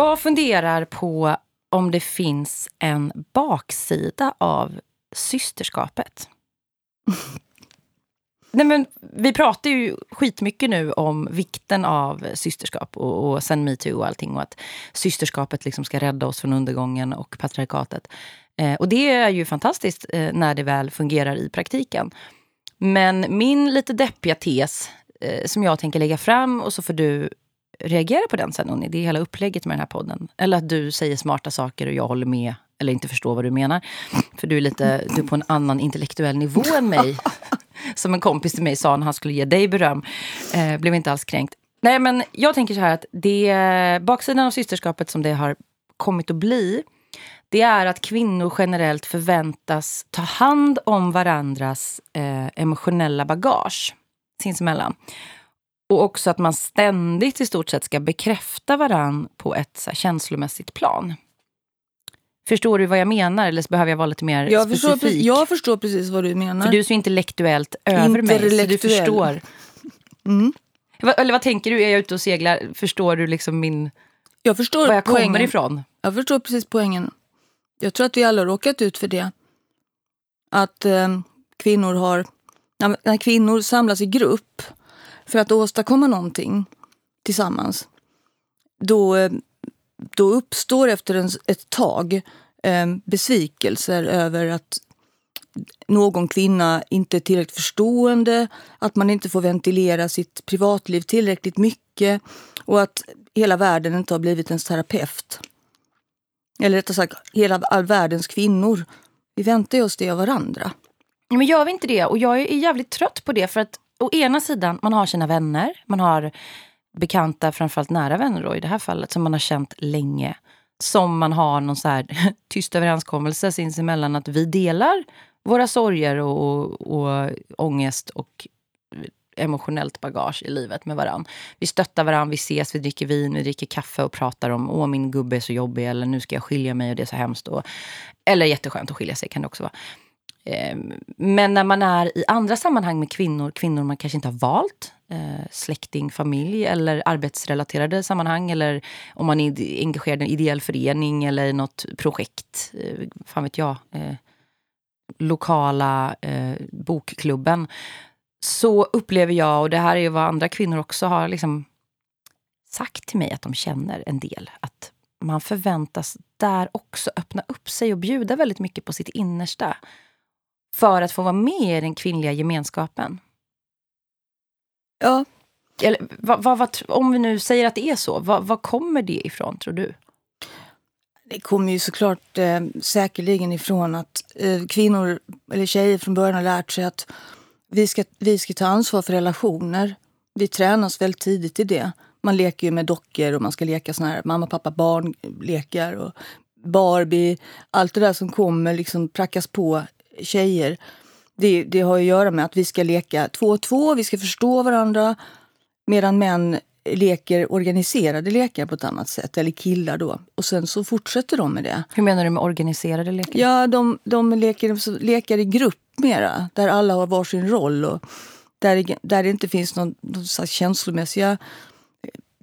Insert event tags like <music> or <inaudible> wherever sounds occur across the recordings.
Jag funderar på om det finns en baksida av systerskapet. <laughs> Nej, men vi pratar ju skitmycket nu om vikten av systerskap och, och sen metoo och allting och att systerskapet liksom ska rädda oss från undergången och patriarkatet. Eh, och det är ju fantastiskt eh, när det väl fungerar i praktiken. Men min lite deppiga tes eh, som jag tänker lägga fram och så får du reagera på den sen, Onni. Det är hela upplägget med den här podden. Eller att du säger smarta saker och jag håller med eller inte förstår vad du menar. För du är, lite, du är på en annan intellektuell nivå än mig. <laughs> Som en kompis till mig sa när han skulle ge dig beröm. Eh, blev inte alls kränkt. Nej, men jag tänker så här att det, baksidan av systerskapet som det har kommit att bli det är att kvinnor generellt förväntas ta hand om varandras eh, emotionella bagage sinsemellan. Och också att man ständigt i stort sett ska bekräfta varann på ett så här, känslomässigt plan. Förstår du vad jag menar? Eller behöver jag vara lite mer jag specifik? Förstår, jag förstår precis vad du menar. För du är så intellektuellt över mig, så du förstår. Mm. Eller vad tänker du? Är jag ute och seglar? Förstår du liksom min... Jag förstår var jag poängen. kommer ifrån? Jag förstår precis poängen. Jag tror att vi alla har råkat ut för det. Att eh, kvinnor har... När kvinnor samlas i grupp för att åstadkomma någonting tillsammans, då, eh, då uppstår efter en, ett tag eh, besvikelser över att någon kvinna inte är tillräckligt förstående, att man inte får ventilera sitt privatliv tillräckligt mycket och att hela världen inte har blivit ens terapeut. Eller rättare sagt, hela all världens kvinnor. Vi väntar oss det av varandra. Men gör vi inte det? Och jag är jävligt trött på det. För att å ena sidan, man har sina vänner. Man har bekanta, framförallt nära vänner då, i det här fallet, som man har känt länge. Som man har någon så här <laughs> tyst överenskommelse sinsemellan att vi delar våra sorger och, och ångest och emotionellt bagage i livet med varann. Vi stöttar varann, vi ses, vi dricker vin, vi dricker kaffe och pratar om åh min gubbe är så jobbig eller nu ska jag skilja mig och det är så hemskt. Och, eller jätteskönt att skilja sig kan det också vara. Ehm, men när man är i andra sammanhang med kvinnor, kvinnor man kanske inte har valt, eh, släkting, familj eller arbetsrelaterade sammanhang eller om man är engagerad i en ideell förening eller något projekt, eh, fan vet jag, eh, lokala bokklubben så upplever jag, och det här är ju vad andra kvinnor också har liksom sagt till mig att de känner en del, att man förväntas där också öppna upp sig och bjuda väldigt mycket på sitt innersta för att få vara med i den kvinnliga gemenskapen. Ja. Eller, vad, vad, vad, om vi nu säger att det är så, vad, kommer det ifrån, tror du? Det kommer ju såklart eh, säkerligen ifrån att eh, kvinnor eller tjejer från början har lärt sig att vi ska, vi ska ta ansvar för relationer. Vi tränas väldigt tidigt i det. Man leker ju med dockor och man ska leka såna här mamma, pappa, barn lekar och Barbie. Allt det där som kommer liksom prackas på tjejer. Det, det har att göra med att vi ska leka två och två, vi ska förstå varandra. Medan män leker organiserade lekar på ett annat sätt, eller killar då. Och sen så fortsätter de med det. Hur menar du med organiserade lekar? Ja, de, de leker, lekar i grupp mera, där alla har varsin roll och där, där det inte finns någon, någon känslomässiga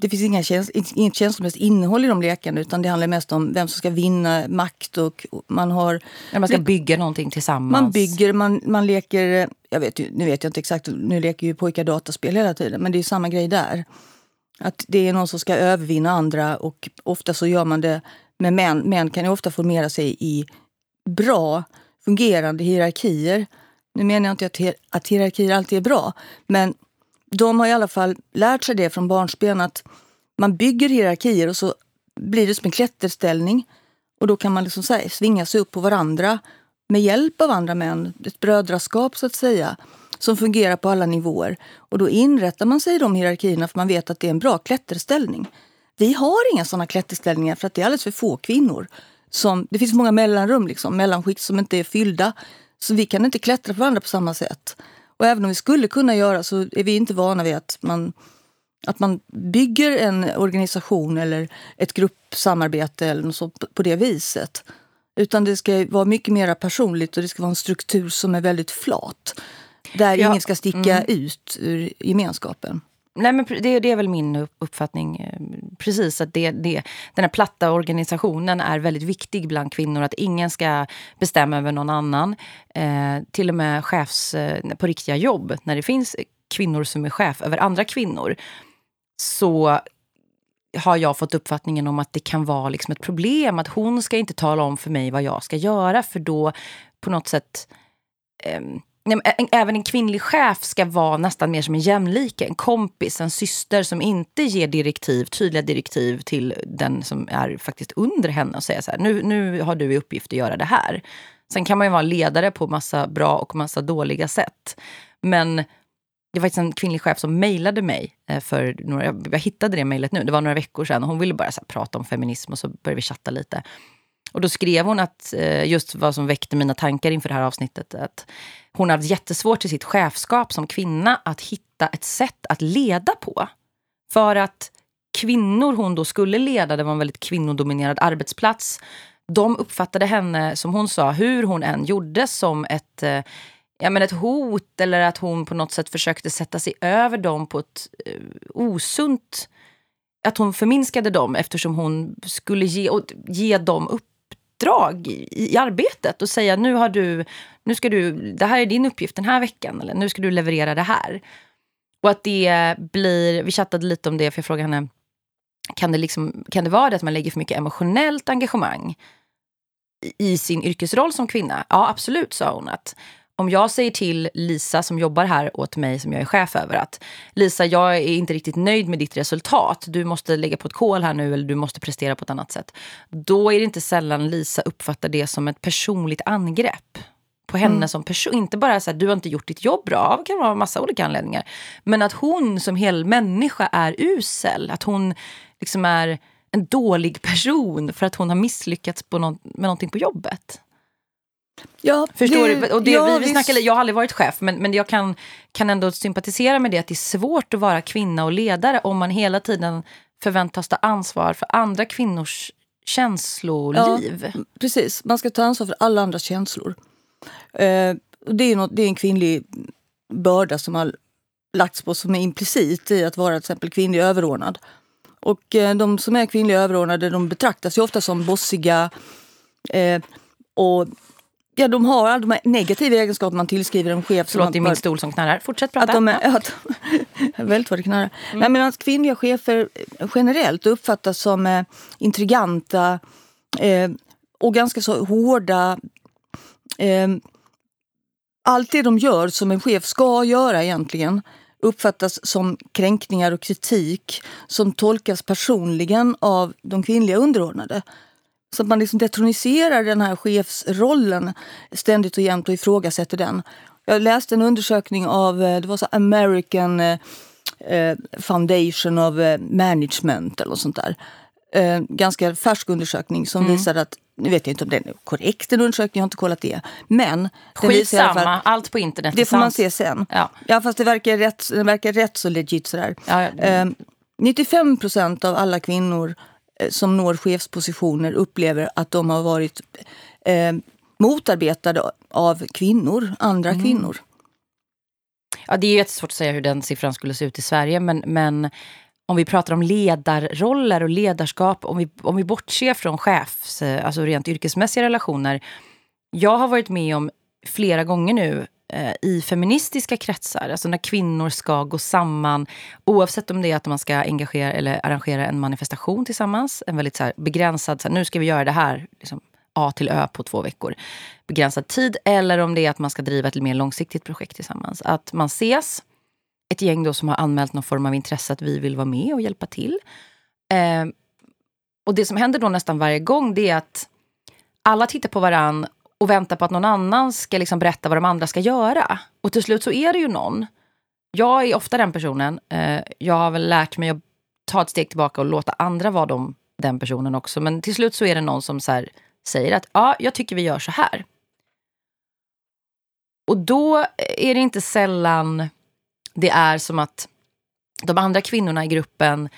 det finns inga käns inget känslomässigt innehåll i de lekarna utan det handlar mest om vem som ska vinna makt och man har... Ja, man ska bygga någonting tillsammans. Man bygger, man, man leker... Jag vet, nu vet jag inte exakt, nu leker ju pojkar dataspel hela tiden men det är samma grej där. Att det är någon som ska övervinna andra och ofta så gör man det med män. Män kan ju ofta formera sig i bra fungerande hierarkier. Nu menar jag inte att, att hierarkier alltid är bra, men de har i alla fall lärt sig det från barnsben att man bygger hierarkier och så blir det som en klätterställning. Och då kan man liksom här, svinga sig upp på varandra med hjälp av andra män. Ett brödraskap så att säga som fungerar på alla nivåer. Och då inrättar man sig i de hierarkierna för man vet att det är en bra klätterställning. Vi har inga sådana klätterställningar för att det är alldeles för få kvinnor. Som, det finns många mellanrum, liksom, mellanskikt som inte är fyllda. Så vi kan inte klättra på varandra på samma sätt. Och även om vi skulle kunna göra så är vi inte vana vid att man, att man bygger en organisation eller ett gruppsamarbete eller något sånt på det viset. Utan det ska vara mycket mer personligt och det ska vara en struktur som är väldigt flat. Där ja. ingen ska sticka mm. ut ur gemenskapen. Nej, men det, det är väl min uppfattning. Eh, precis, att det, det, den här platta organisationen är väldigt viktig bland kvinnor. Att ingen ska bestämma över någon annan. Eh, till och med chefs eh, på riktiga jobb, när det finns kvinnor som är chef över andra kvinnor så har jag fått uppfattningen om att det kan vara liksom ett problem. Att hon ska inte tala om för mig vad jag ska göra för då på något sätt eh, Även en kvinnlig chef ska vara nästan mer som en jämlike, en kompis, en syster som inte ger direktiv, tydliga direktiv till den som är faktiskt under henne och säga så här, nu, nu har du i uppgift att göra det här. Sen kan man ju vara ledare på massa bra och massa dåliga sätt. Men det var faktiskt en kvinnlig chef som mejlade mig. Eh, för några, jag hittade det mejlet nu, det var några veckor sedan. Hon ville bara så prata om feminism och så började vi chatta lite. Och då skrev hon att, eh, just vad som väckte mina tankar inför det här avsnittet, att hon har haft jättesvårt i sitt chefskap som kvinna att hitta ett sätt att leda på. För att kvinnor hon då skulle leda, det var en väldigt kvinnodominerad arbetsplats, de uppfattade henne, som hon sa, hur hon än gjorde, som ett, eh, ja, men ett hot eller att hon på något sätt försökte sätta sig över dem på ett eh, osunt... Att hon förminskade dem eftersom hon skulle ge, ge dem upp uppdrag i, i, arbetet och säga nu har du, nu ska du, det här är din uppgift den här veckan eller nu ska du leverera det här. Och att det blir, vi chattade lite om det för jag frågade henne, kan det, liksom, kan det vara det att man lägger för mycket emotionellt engagemang i, i sin yrkesroll som kvinna? Ja absolut sa hon att om jag säger till Lisa som jobbar här åt mig, som jag är chef över, att Lisa, jag är inte riktigt nöjd med ditt resultat. Du måste lägga på ett kol här nu eller du måste prestera på ett annat sätt. Då är det inte sällan Lisa uppfattar det som ett personligt angrepp på henne mm. som person. Inte bara så här, du har inte gjort ditt jobb bra, det kan vara massa olika anledningar. Men att hon som hel människa är usel. Att hon liksom är en dålig person för att hon har misslyckats på no med någonting på jobbet. Ja, Förstår det, du? Och det, ja, vi, vi snackade, jag har aldrig varit chef, men, men jag kan, kan ändå sympatisera med det att det är svårt att vara kvinna och ledare om man hela tiden förväntas ta ansvar för andra kvinnors känsloliv. Ja, precis, man ska ta ansvar för alla andras känslor. Eh, det, är något, det är en kvinnlig börda som har lagts på som är implicit i att vara till exempel kvinnlig överordnad. Och eh, de som är kvinnliga överordnade de betraktas ju ofta som bossiga eh, och Ja, de har alla de här negativa egenskaper man tillskriver en chef. Förlåt, det är min stol som knarrar. Fortsätt prata. Att de är, att, <laughs> väldigt vad det knarrar. Mm. Nej, men att kvinnliga chefer generellt uppfattas som eh, intriganta eh, och ganska så hårda. Eh, allt det de gör som en chef ska göra egentligen uppfattas som kränkningar och kritik som tolkas personligen av de kvinnliga underordnade. Så att man liksom detroniserar den här chefsrollen ständigt och jämt och ifrågasätter den. Jag läste en undersökning av eh, det var så American eh, eh, Foundation of Management eller sånt där. ganska färsk undersökning som mm. visade att, nu vet jag inte om det är korrekt en undersökning, jag har inte kollat det. Men Skitsamma, allt på internet Det får man se sen. Ja, ja fast det verkar rätt, det verkar rätt så legit sådär. Ja, ja. 95 procent av alla kvinnor som når chefspositioner upplever att de har varit eh, motarbetade av kvinnor, andra mm. kvinnor. Ja, det är jättesvårt att säga hur den siffran skulle se ut i Sverige, men, men om vi pratar om ledarroller och ledarskap, om vi, om vi bortser från chefs, eh, alltså rent yrkesmässiga relationer. Jag har varit med om flera gånger nu Eh, i feministiska kretsar, alltså när kvinnor ska gå samman oavsett om det är att man ska engagera eller arrangera en manifestation tillsammans, en väldigt så här begränsad, så här, nu ska vi göra det här, liksom, A till Ö på två veckor, begränsad tid, eller om det är att man ska driva ett mer långsiktigt projekt tillsammans. Att man ses, ett gäng då som har anmält någon form av intresse att vi vill vara med och hjälpa till. Eh, och det som händer då nästan varje gång det är att alla tittar på varann och väntar på att någon annan ska liksom berätta vad de andra ska göra. Och till slut så är det ju någon. Jag är ofta den personen. Eh, jag har väl lärt mig att ta ett steg tillbaka och låta andra vara de, den personen också. Men till slut så är det någon som så säger att ja, jag tycker vi gör så här. Och då är det inte sällan det är som att de andra kvinnorna i gruppen Eh,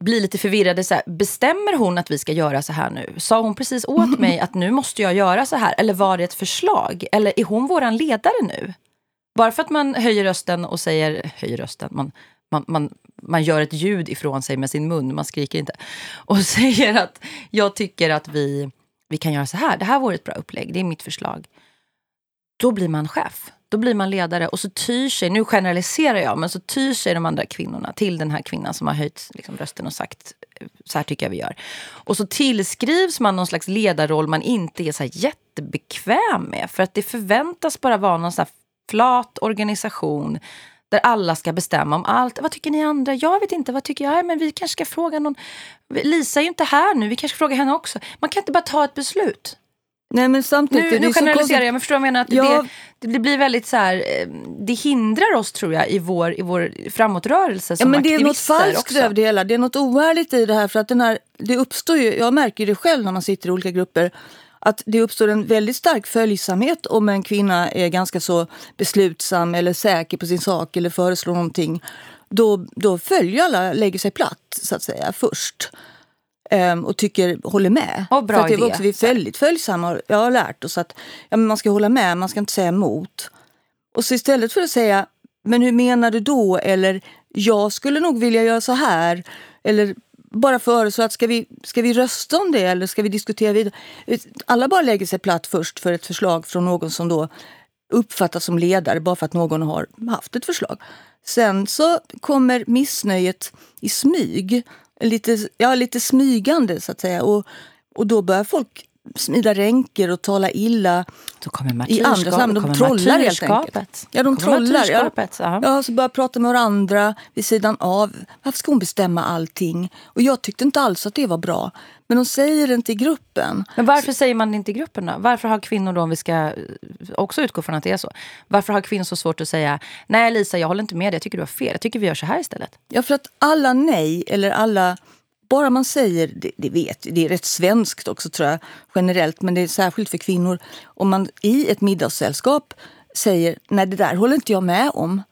blir lite förvirrade. Så här, bestämmer hon att vi ska göra så här nu? Sa hon precis åt <laughs> mig att nu måste jag göra så här? Eller var det ett förslag? Eller är hon våran ledare nu? Bara för att man höjer rösten och säger, höjer rösten, man, man, man, man gör ett ljud ifrån sig med sin mun, man skriker inte. Och <laughs> säger att jag tycker att vi, vi kan göra så här. Det här vore ett bra upplägg, det är mitt förslag. Då blir man chef. Då blir man ledare och så tyr sig, nu generaliserar jag, men så tyr sig de andra kvinnorna till den här kvinnan som har höjt liksom, rösten och sagt eh, så här tycker jag vi gör. Och så tillskrivs man någon slags ledarroll man inte är så jättebekväm med. För att det förväntas bara vara någon så flat organisation där alla ska bestämma om allt. Vad tycker ni andra? Jag vet inte. Vad tycker jag? Men vi kanske ska fråga någon. Lisa är ju inte här nu. Vi kanske ska fråga henne också. Man kan inte bara ta ett beslut. Nej, men samtidigt, nu nu generaliserar jag, men förstår jag menar? Att ja. det, det blir väldigt så här, eh, det hindrar oss tror jag i vår, i vår framåtrörelse som ja, men Det är något falskt över det hela. Det är något oärligt i det här. För att den här, det uppstår ju, jag märker det själv när man sitter i olika grupper att det uppstår en väldigt stark följsamhet om en kvinna är ganska så beslutsam eller säker på sin sak eller föreslår någonting. Då, då följer alla, lägger sig platt så att säga först. Um, och tycker, håller med. Och bra För att idé. Också, vi är väldigt följsamma. Jag har lärt oss att ja, man ska hålla med, man ska inte säga emot. Och så istället för att säga, men hur menar du då? Eller jag skulle nog vilja göra så här. Eller bara föreslå att ska vi, ska vi rösta om det eller ska vi diskutera vidare? Alla bara lägger sig platt först för ett förslag från någon som då uppfattas som ledare bara för att någon har haft ett förslag. Sen så kommer missnöjet i smyg, lite, ja, lite smygande så att säga. Och, och då börjar folk smida ränker och tala illa då kommer i andra sammanhang. De trollar helt enkelt. Ja, de trollar. Ja, ja, så börjar prata med varandra vid sidan av. Varför ska hon bestämma allting? Och jag tyckte inte alls att det var bra. Men de säger det inte i gruppen. Men varför säger man det inte i gruppen då? Varför har kvinnor då, om vi ska också utgå från att det är så. Varför har kvinnor så svårt att säga nej Lisa, jag håller inte med dig, jag tycker du har fel. Jag tycker vi gör så här istället. Ja, för att alla nej eller alla bara man säger, det, det, vet det är rätt svenskt också tror jag generellt, men det är särskilt för kvinnor. Om man i ett middagssällskap säger nej det där håller inte jag med om,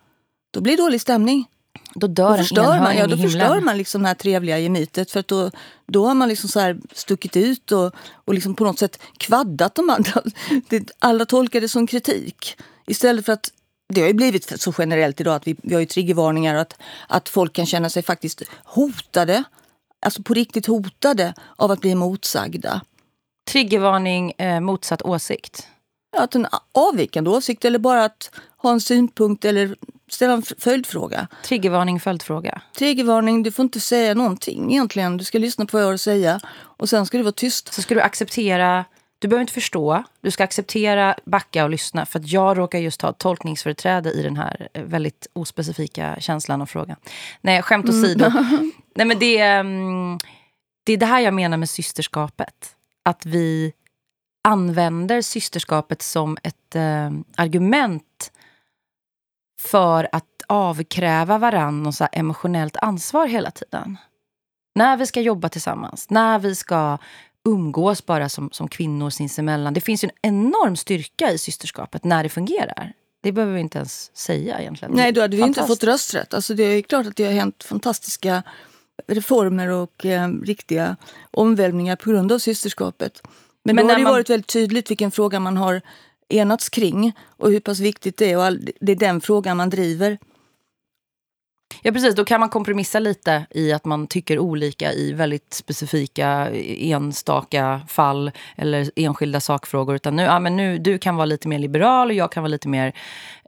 då blir det dålig stämning. Då dör då förstör man, ja, Då förstör man liksom det här trevliga gemytet. För då, då har man liksom så här stuckit ut och, och liksom på något sätt kvaddat de andra. <laughs> Alla tolkar det som kritik. Istället för att det har ju blivit så generellt idag att vi, vi har ju triggervarningar att, att folk kan känna sig faktiskt hotade alltså på riktigt hotade av att bli motsagda. Triggervarning, eh, motsatt åsikt? Att en avvikande åsikt eller bara att ha en synpunkt eller ställa en följdfråga. Triggervarning, följdfråga? Triggervarning, du får inte säga någonting egentligen. Du ska lyssna på vad jag har att säga och sen ska du vara tyst. Så ska du acceptera du behöver inte förstå, du ska acceptera, backa och lyssna. För att jag råkar just ha tolkningsföreträde i den här eh, väldigt ospecifika känslan och frågan. Nej, skämt åsido. Mm. <laughs> Nej, men det, mm, det är det här jag menar med systerskapet. Att vi använder systerskapet som ett äh, argument för att avkräva varandra något emotionellt ansvar hela tiden. När vi ska jobba tillsammans, när vi ska umgås bara som, som kvinnor sinsemellan. Det finns ju en enorm styrka i systerskapet när det fungerar. Det behöver vi inte ens säga egentligen. Nej, då hade vi inte fått rösträtt. Alltså det är klart att det har hänt fantastiska reformer och eh, riktiga omvälvningar på grund av systerskapet. Men, Men då har det man... varit väldigt tydligt vilken fråga man har enats kring och hur pass viktigt det är. Och all, det är den frågan man driver. Ja precis, då kan man kompromissa lite i att man tycker olika i väldigt specifika enstaka fall eller enskilda sakfrågor. Utan nu, ja, men nu, du kan vara lite mer liberal och jag kan vara lite mer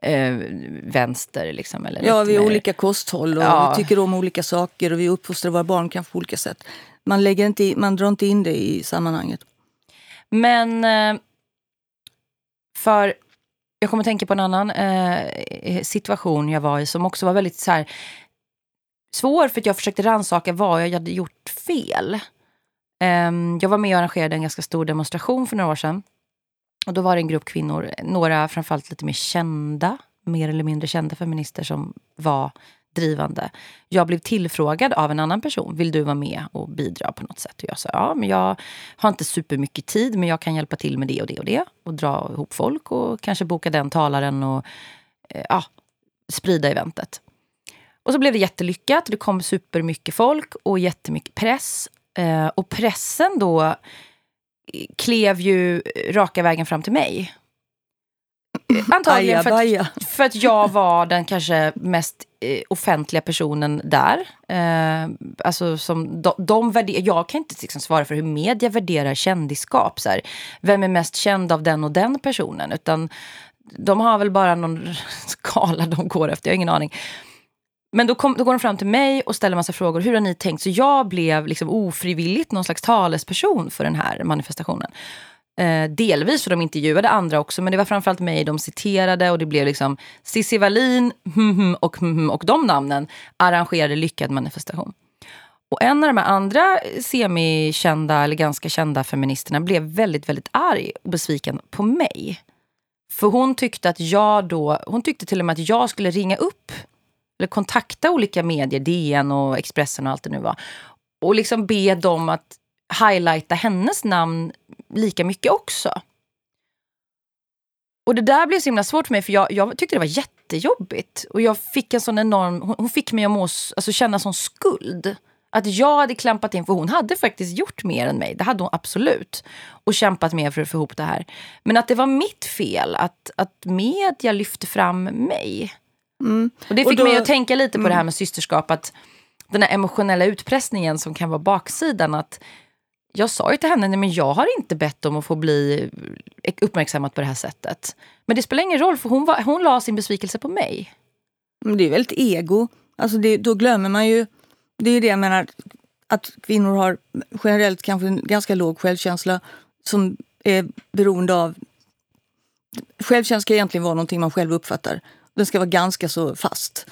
eh, vänster. Liksom, eller ja, vi har olika kosthåll och ja. vi tycker om olika saker och vi uppfostrar våra barn kanske på olika sätt. Man, lägger inte, man drar inte in det i sammanhanget. Men eh, för jag kommer att tänka på en annan eh, eh, situation jag var i som också var väldigt så här, svår för att jag försökte rannsaka vad jag hade gjort fel. Um, jag var med och arrangerade en ganska stor demonstration för några år sedan. Och då var det en grupp kvinnor, några framförallt lite mer kända, mer eller mindre kända feminister som var drivande. Jag blev tillfrågad av en annan person. Vill du vara med och bidra på något sätt? Och jag sa ja, men jag har inte supermycket tid men jag kan hjälpa till med det och det och det. Och dra ihop folk och kanske boka den talaren och eh, ja, sprida eventet. Och så blev det jättelyckat. Det kom supermycket folk och jättemycket press. Eh, och pressen då eh, klev ju raka vägen fram till mig. Antagligen för att, för att jag var den kanske mest eh, offentliga personen där. Eh, alltså som de, de värder, jag kan inte liksom svara för hur media värderar kändisskap. Så här. Vem är mest känd av den och den personen? Utan de har väl bara någon <laughs> skala de går efter, jag har ingen aning. Men då, kom, då går de fram till mig och ställer massa frågor. Hur har ni tänkt? Så jag blev liksom ofrivilligt någon slags talesperson för den här manifestationen. Eh, delvis för de intervjuade andra också, men det var framförallt mig de citerade och det blev liksom Cissi Wallin hm, hm, och, hm, och de namnen arrangerade lyckad manifestation. Och en av de här andra semikända eller ganska kända feministerna blev väldigt, väldigt arg och besviken på mig. För hon tyckte att jag då, hon tyckte till och med att jag skulle ringa upp eller kontakta olika medier, DN och Expressen och allt det nu var. Och liksom be dem att highlighta hennes namn lika mycket också. Och det där blev så himla svårt för mig för jag, jag tyckte det var jättejobbigt. Och jag fick en sån enorm, hon, hon fick mig att må, alltså känna sån skuld. Att jag hade klampat in, för hon hade faktiskt gjort mer än mig. Det hade hon absolut. Och kämpat mer för att få ihop det här. Men att det var mitt fel att, att media lyfte fram mig. Mm. Och det Och fick då- mig att tänka lite på mm. det här med systerskap. Att den här emotionella utpressningen som kan vara baksidan. Att jag sa ju till henne, nej men jag har inte bett om att få bli eh, uppmärksammad på det här sättet. Men det spelar ingen roll för hon, var, hon la sin besvikelse på mig. Men det är väldigt ego. Alltså det, då glömmer man ju... Det är det jag menar, att kvinnor har generellt kanske en ganska låg självkänsla som är beroende av... Självkänsla ska egentligen vara någonting man själv uppfattar. Den ska vara ganska så fast.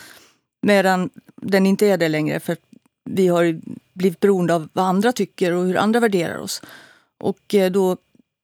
Medan den inte är det längre för vi har blivit beroende av vad andra tycker och hur andra värderar oss. Och eh, då,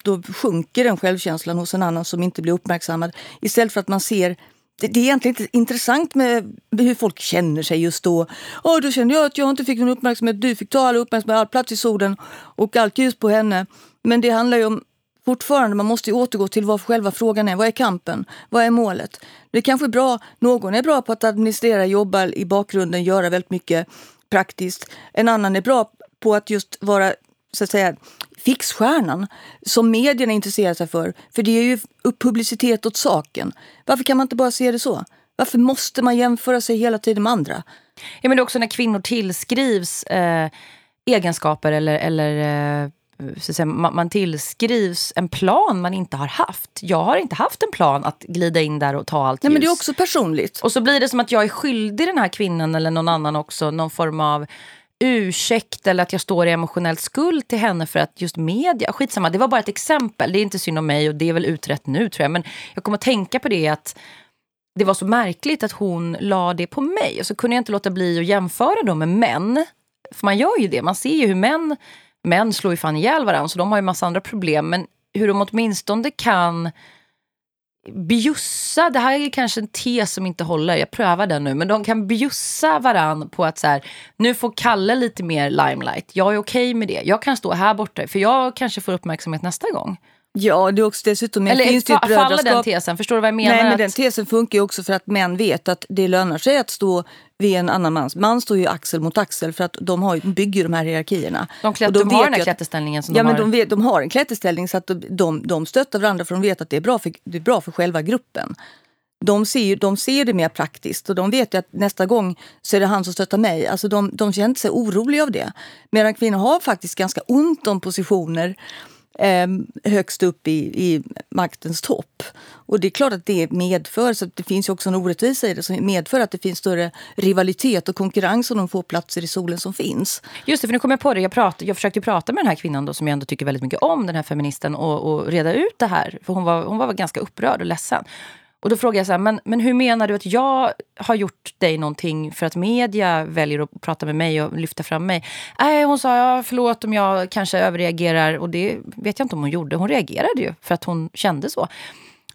då sjunker den självkänslan hos en annan som inte blir uppmärksammad. Istället för att man ser det, det är egentligen inte intressant med hur folk känner sig just då. Oh, då kände jag att jag inte fick någon uppmärksamhet. Du fick ta all uppmärksamhet, all plats i solen och allt ljus på henne. Men det handlar ju om fortfarande, man måste ju återgå till vad själva frågan är. Vad är kampen? Vad är målet? Det kanske är bra, någon är bra på att administrera, jobba i bakgrunden, göra väldigt mycket praktiskt. En annan är bra på att just vara så att säga fixstjärnan som medierna intresserar sig för. För det är ju upp publicitet åt saken. Varför kan man inte bara se det så? Varför måste man jämföra sig hela tiden med andra? Ja, men det är också när kvinnor tillskrivs eh, egenskaper eller, eller eh, så säga, man, man tillskrivs en plan man inte har haft. Jag har inte haft en plan att glida in där och ta allt Nej, men det är ljus. också personligt. Och så blir det som att jag är skyldig den här kvinnan eller någon annan också någon form av ursäkt eller att jag står i emotionell skuld till henne för att just media, skitsamma, det var bara ett exempel. Det är inte synd om mig och det är väl utrett nu tror jag. Men jag kommer att tänka på det att det var så märkligt att hon la det på mig. Och så kunde jag inte låta bli att jämföra dem med män. För man gör ju det, man ser ju hur män, män slår ju fan ihjäl varandra så de har ju massa andra problem. Men hur de åtminstone kan bjussa, det här är kanske en tes som inte håller, jag prövar den nu, men de kan bjussa varann på att så här, nu får Kalle lite mer limelight, jag är okej med det, jag kan stå här borta, för jag kanske får uppmärksamhet nästa gång. Ja, det är också dessutom Eller finns det fa- ett faller den tesen, förstår du vad jag menar? Nej, men Att- den tesen funkar ju också för att män vet att det lönar sig att stå vid en annan mans. Man står ju axel mot axel för att de har, bygger de här hierarkierna. De, klätt, Och de de har den här klätterställningen som Ja, de men har. de, vet, de har en klätterställning så att de, de, de stöttar varandra för de vet att det är bra för, det är bra för själva gruppen. De ser, de ser det mer praktiskt och de vet ju att nästa gång så är det han som stöttar mig. Alltså de, de känner sig oroliga av det. Medan kvinnor har faktiskt ganska ont om positioner eh, högst upp i, i maktens topp. Och det är klart att det medför, så det finns ju också en orättvisa i det som medför att det finns större rivalitet och konkurrens om de få platser i solen som finns. Just det, för nu kommer jag på det. Jag, prat, jag försökte prata med den här kvinnan då, som jag ändå tycker väldigt mycket om, den här feministen, och, och reda ut det här. För hon var, hon var ganska upprörd och ledsen. Och då frågade jag så här, men, men hur menar du att jag har gjort dig någonting för att media väljer att prata med mig och lyfta fram mig? Nej, hon sa, ja, förlåt om jag kanske överreagerar. Och det vet jag inte om hon gjorde. Hon reagerade ju för att hon kände så.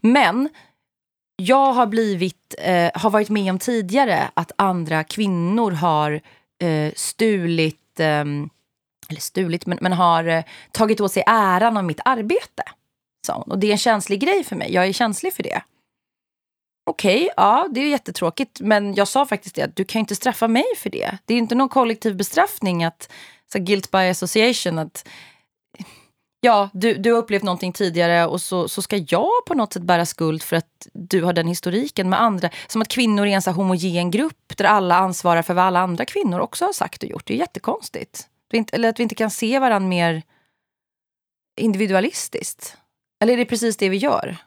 Men jag har blivit, eh, har varit med om tidigare att andra kvinnor har eh, stulit, eh, eller stulit, men, men har eh, tagit åt sig äran av mitt arbete. Och det är en känslig grej för mig. Jag är känslig för det. Okej, ja, det är jättetråkigt. Men jag sa faktiskt det, att du kan ju inte straffa mig för det. Det är inte någon kollektiv bestraffning, att så guilt by association. att ja, du, du har upplevt någonting tidigare och så, så ska jag på något sätt bära skuld för att du har den historiken med andra. Som att kvinnor är en så homogen grupp där alla ansvarar för vad alla andra kvinnor också har sagt och gjort. Det är jättekonstigt. Eller att vi inte kan se varandra mer individualistiskt. Eller är det precis det vi gör?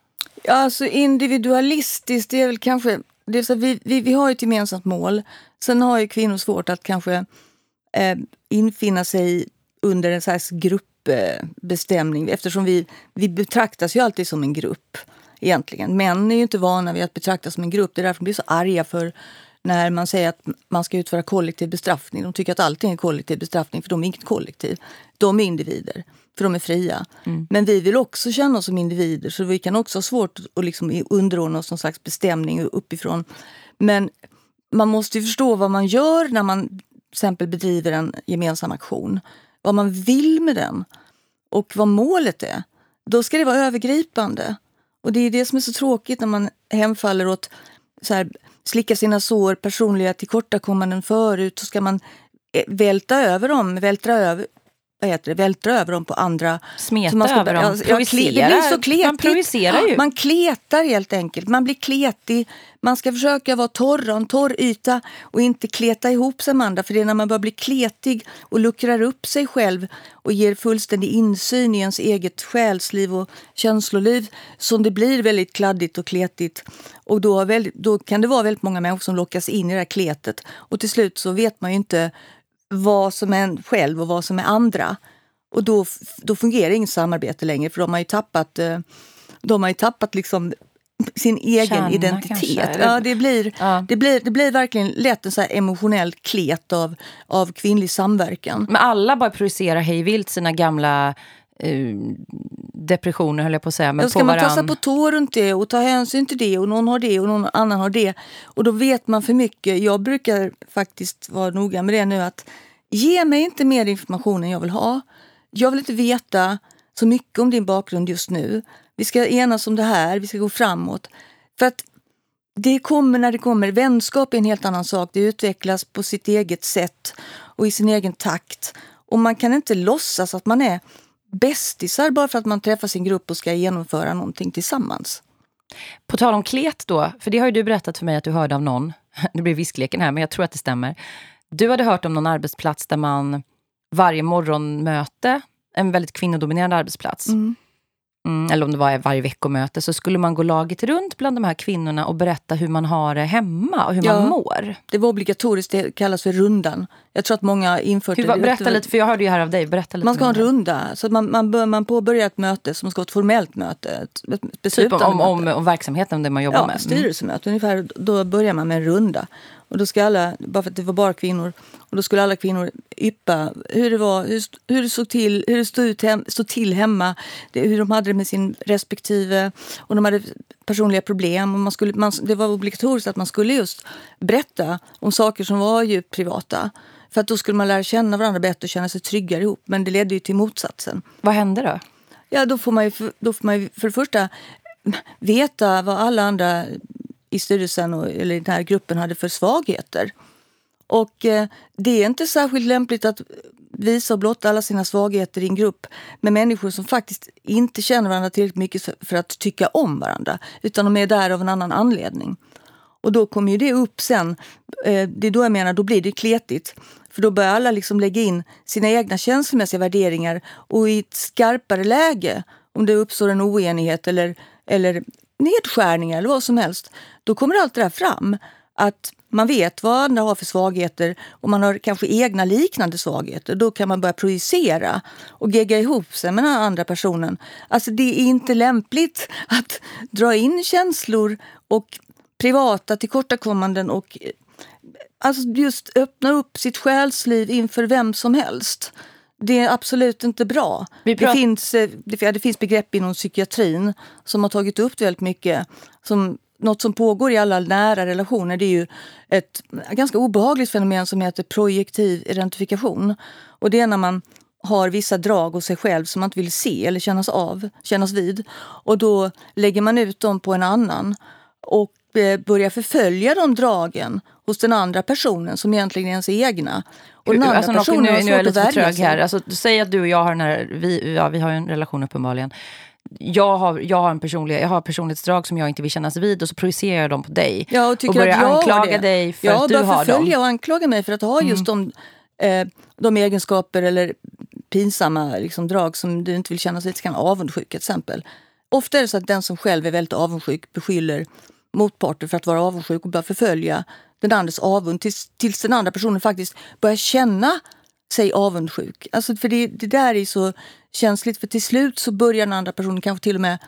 Alltså individualistiskt, det är väl kanske... Det är så vi, vi, vi har ett gemensamt mål. Sen har ju kvinnor svårt att kanske eh, infinna sig under en slags gruppbestämning eftersom vi, vi betraktas ju alltid som en grupp. egentligen. Män är ju inte vana vid att betraktas som en grupp. Det är därför de blir så arga för när man säger att man ska utföra kollektiv bestraffning. De tycker att allting är kollektiv bestraffning för de är inget kollektiv. De är individer, för de är fria. Mm. Men vi vill också känna oss som individer så vi kan också ha svårt att liksom underordna oss någon slags bestämning uppifrån. Men man måste förstå vad man gör när man till exempel bedriver en gemensam aktion. Vad man vill med den och vad målet är. Då ska det vara övergripande. Och det är det som är så tråkigt när man hemfaller åt så här, slicka sina sår, personliga tillkortakommanden förut så ska man eh, välta över dem, vältra över, vad heter det, vältra över dem på andra. Smeta man ska, över dem, ja. Det blir så kletigt. Man provocerar ju. Man kletar helt enkelt. Man blir kletig. Man ska försöka vara torr, en torr yta och inte kleta ihop sig med andra. För det är när man börjar bli kletig och luckrar upp sig själv och ger fullständig insyn i ens eget själsliv och känsloliv som det blir väldigt kladdigt och kletigt. Och då, väldigt, då kan det vara väldigt många människor som lockas in i det här kletet. Och till slut så vet man ju inte vad som är en själv och vad som är andra. Och då, då fungerar inget samarbete längre för de har ju tappat, eh, de har ju tappat liksom sin egen Kärna, identitet. Ja, det, blir, ja. Det, blir, det blir verkligen lätt en så emotionell klet av, av kvinnlig samverkan. Men alla bara projicerar hejvilt sina gamla depressioner höll jag på att säga. Men Då ska på man tassa på tå runt det och ta hänsyn till det och någon har det och någon annan har det. Och då vet man för mycket. Jag brukar faktiskt vara noga med det nu att ge mig inte mer information än jag vill ha. Jag vill inte veta så mycket om din bakgrund just nu. Vi ska enas om det här, vi ska gå framåt. För att det kommer när det kommer. Vänskap är en helt annan sak. Det utvecklas på sitt eget sätt och i sin egen takt. Och man kan inte låtsas att man är bästisar bara för att man träffar sin grupp och ska genomföra någonting tillsammans. På tal om klet då, för det har ju du berättat för mig att du hörde av någon. <laughs> Det blir viskleken här, men jag tror att det stämmer. Du hade hört om någon arbetsplats där man varje morgonmöte, en väldigt kvinnodominerande arbetsplats, mm mm, eller om det var varje veckomöte, så skulle man gå laget runt bland de här kvinnorna och berätta hur man har det hemma och hur ja, man mår. Det var obligatoriskt, det kallas för rundan. Jag tror att många infört hur, det. Berätta lite, för jag hörde ju här av dig. Berätta lite man ska ha en runda, så att man, man, bör, man påbörjar ett möte som ska vara ett formellt möte. Ett typ om, om, om, verksamheten, om det man jobbar ja, med? Ja, mm. styrelsemöte ungefär. Då börjar man med en runda. Och då ska alla, bara för att det var bara kvinnor, och då skulle alla kvinnor yppa hur det var, hur, hur det såg till, hur det stod, ut hem, stod till hemma, det, hur de hade det med sin respektive, och de hade personliga problem. Och man skulle, man, det var obligatoriskt att man skulle just berätta om saker som var djupt privata. För att då skulle man lära känna varandra bättre och känna sig tryggare ihop. Men det ledde ju till motsatsen. Vad hände då? Ja, då får man ju, då får man ju för det första veta vad alla andra i styrelsen och, eller i den här gruppen hade för svagheter. Och eh, det är inte särskilt lämpligt att visa och blotta alla sina svagheter i en grupp med människor som faktiskt inte känner varandra tillräckligt mycket för att tycka om varandra. Utan de är där av en annan anledning. Och då kommer ju det upp sen. Eh, det är då jag menar, då blir det kletigt. För då börjar alla liksom lägga in sina egna känslomässiga värderingar och i ett skarpare läge, om det uppstår en oenighet eller, eller nedskärningar eller vad som helst, då kommer allt det där fram. Att man vet vad andra har för svagheter och man har kanske egna liknande svagheter. Då kan man börja projicera och gegga ihop sig med den andra personen. Alltså det är inte lämpligt att dra in känslor och privata tillkortakommanden och eh, alltså just öppna upp sitt själsliv inför vem som helst. Det är absolut inte bra. Det, finns, eh, det finns begrepp inom psykiatrin som har tagit upp det väldigt mycket. Som, något som pågår i alla nära relationer det är ju ett ganska obehagligt fenomen som heter projektiv identifikation. Och det är när man har vissa drag hos sig själv som man inte vill se eller kännas av, kännas vid. Och då lägger man ut dem på en annan och eh, börjar förfölja de dragen hos den andra personen som egentligen är ens egna. Och den andra alltså, nu, personen har nu är jag lite för trög här. Alltså, säg att du och jag har den här, vi, ja, vi har ju en relation uppenbarligen. Jag har, jag, har en personlig, jag har personlighetsdrag som jag inte vill kännas vid och så projicerar jag dem på dig. Ja, och tycker och börjar att jag har anklaga det. dig för jag att du har dem. förfölja och anklaga mig för att ha just de, eh, de egenskaper eller pinsamma liksom, drag som du inte vill kännas vid. Kan avundsjuk till exempel. Ofta är det så att den som själv är väldigt avundsjuk beskyller motparten för att vara avundsjuk och börjar förfölja den andres avund tills, tills den andra personen faktiskt börjar känna sig avundsjuk. Alltså, för det, det där är så känsligt för till slut så börjar den andra personen kanske till och med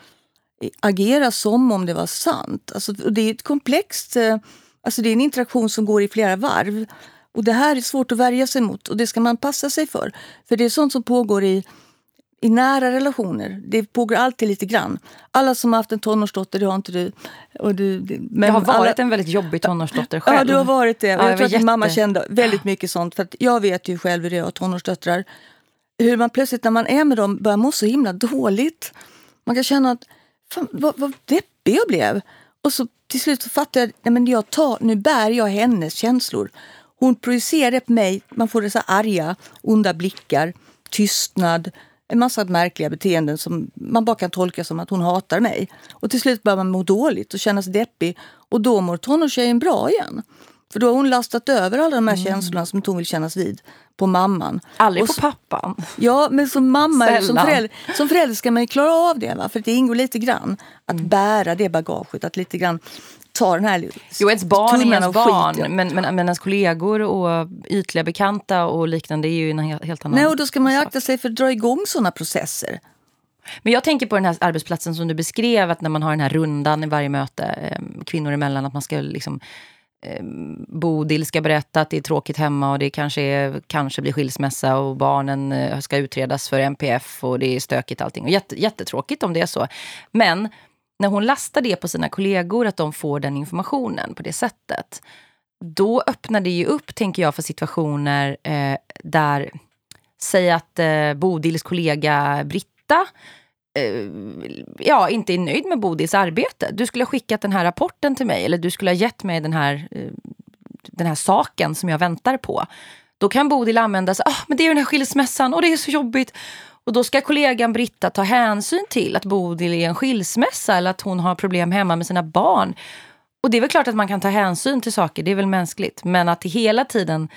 agera som om det var sant. Alltså, och det är ett komplext, eh, alltså det är en interaktion som går i flera varv. Och det här är svårt att värja sig mot och det ska man passa sig för. För det är sånt som pågår i, i nära relationer. Det pågår alltid lite grann. Alla som har haft en tonårsdotter, det har inte du. Och du men jag har varit alla, en väldigt jobbig tonårsdotter själv. Ja, du har varit det. Ja, jag jag tror att din mamma jätte- kände väldigt mycket sånt. För att jag vet ju själv hur det är att ha tonårsdöttrar. Hur man plötsligt när man är med dem börjar må så himla dåligt. Man kan känna att fan, vad, vad deppig jag blev. Och så till slut så fattar jag nej men jag tar, nu bär jag hennes känslor. Hon projicerar det på mig. Man får dessa arga, onda blickar, tystnad, en massa märkliga beteenden som man bara kan tolka som att hon hatar mig. Och till slut börjar man må dåligt och känna sig deppig. Och då mår tonårstjejen bra igen. För då har hon lastat över alla de här känslorna som hon vill kännas vid på mamman. Aldrig Och på pappan. Ja, men som mamma som förälder, som förälder ska man ju klara av det. Va? För det ingår lite grann att Mm. bära det bagaget. Att lite grann ta den här Jo, ens barn är ens barn. skiten. Men, men, men ens kollegor och ytliga bekanta och liknande är ju en he- helt annan Nej, och då ska man ju akta sig för att dra igång såna processer. Men jag tänker på den här arbetsplatsen som du beskrev, att när man har den här rundan i varje möte, eh, kvinnor emellan, att man ska liksom eh, Bodil ska berätta att det är tråkigt hemma och det kanske, är, kanske blir skilsmässa och barnen eh, ska utredas för MPF och det är stökigt allting. Och jätte, jättetråkigt om det är så. Men när hon lastar det på sina kollegor, att de får den informationen på det sättet, då öppnar det ju upp, tänker jag, för situationer eh, där, säg att eh, Bodils kollega Britta Eh, ja, inte är nöjd med Bodils arbete. Du skulle ha skickat den här rapporten till mig eller du skulle ha gett mig den här, eh, den här saken som jag väntar på. Då kan Bodil använda sig, ah, men det är den här skilsmässan och det är så jobbigt. Och då ska kollegan Britta ta hänsyn till att Bodil är en skilsmässa eller att hon har problem hemma med sina barn. Och det är väl klart att man kan ta hänsyn till saker, det är väl mänskligt. Men att det hela tiden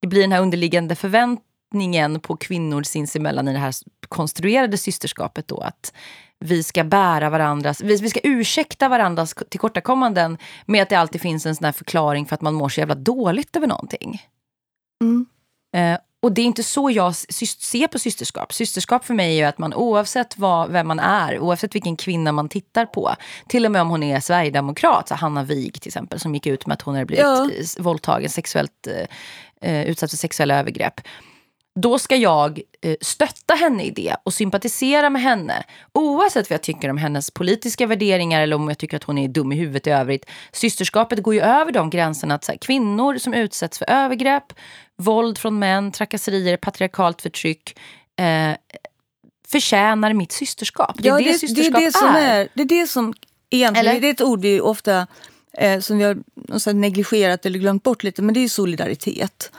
det blir den här underliggande förväntan, förväntningen på kvinnor sinsemellan i det här konstruerade systerskapet då att vi ska bära varandras, vi, vi ska ursäkta varandras tillkortakommanden med att det alltid finns en sån här förklaring för att man mår så jävla dåligt över någonting. Mm. Eh, och det är inte så jag ser på systerskap. Systerskap för mig är att man oavsett vad, vem man är, oavsett vilken kvinna man tittar på, till och med om hon är sverigedemokrat, så Hanna Wig till exempel, som gick ut med att hon hade blivit Ja. våldtagen, sexuellt eh, eh, utsatt för sexuella övergrepp. Då ska jag eh, stötta henne i det och sympatisera med henne. Oavsett vad jag tycker om hennes politiska värderingar eller om jag tycker att hon är dum i huvudet i övrigt. Systerskapet går ju över de gränserna att så här, kvinnor som utsätts för övergrepp, våld från män, trakasserier, patriarkalt förtryck eh, förtjänar mitt systerskap. Det är det, det, systerskap det är det som är. Det är det som egentligen, Eller? det är ett ord vi ofta eh, som vi har negligerat eller glömt bort lite, men det är solidaritet.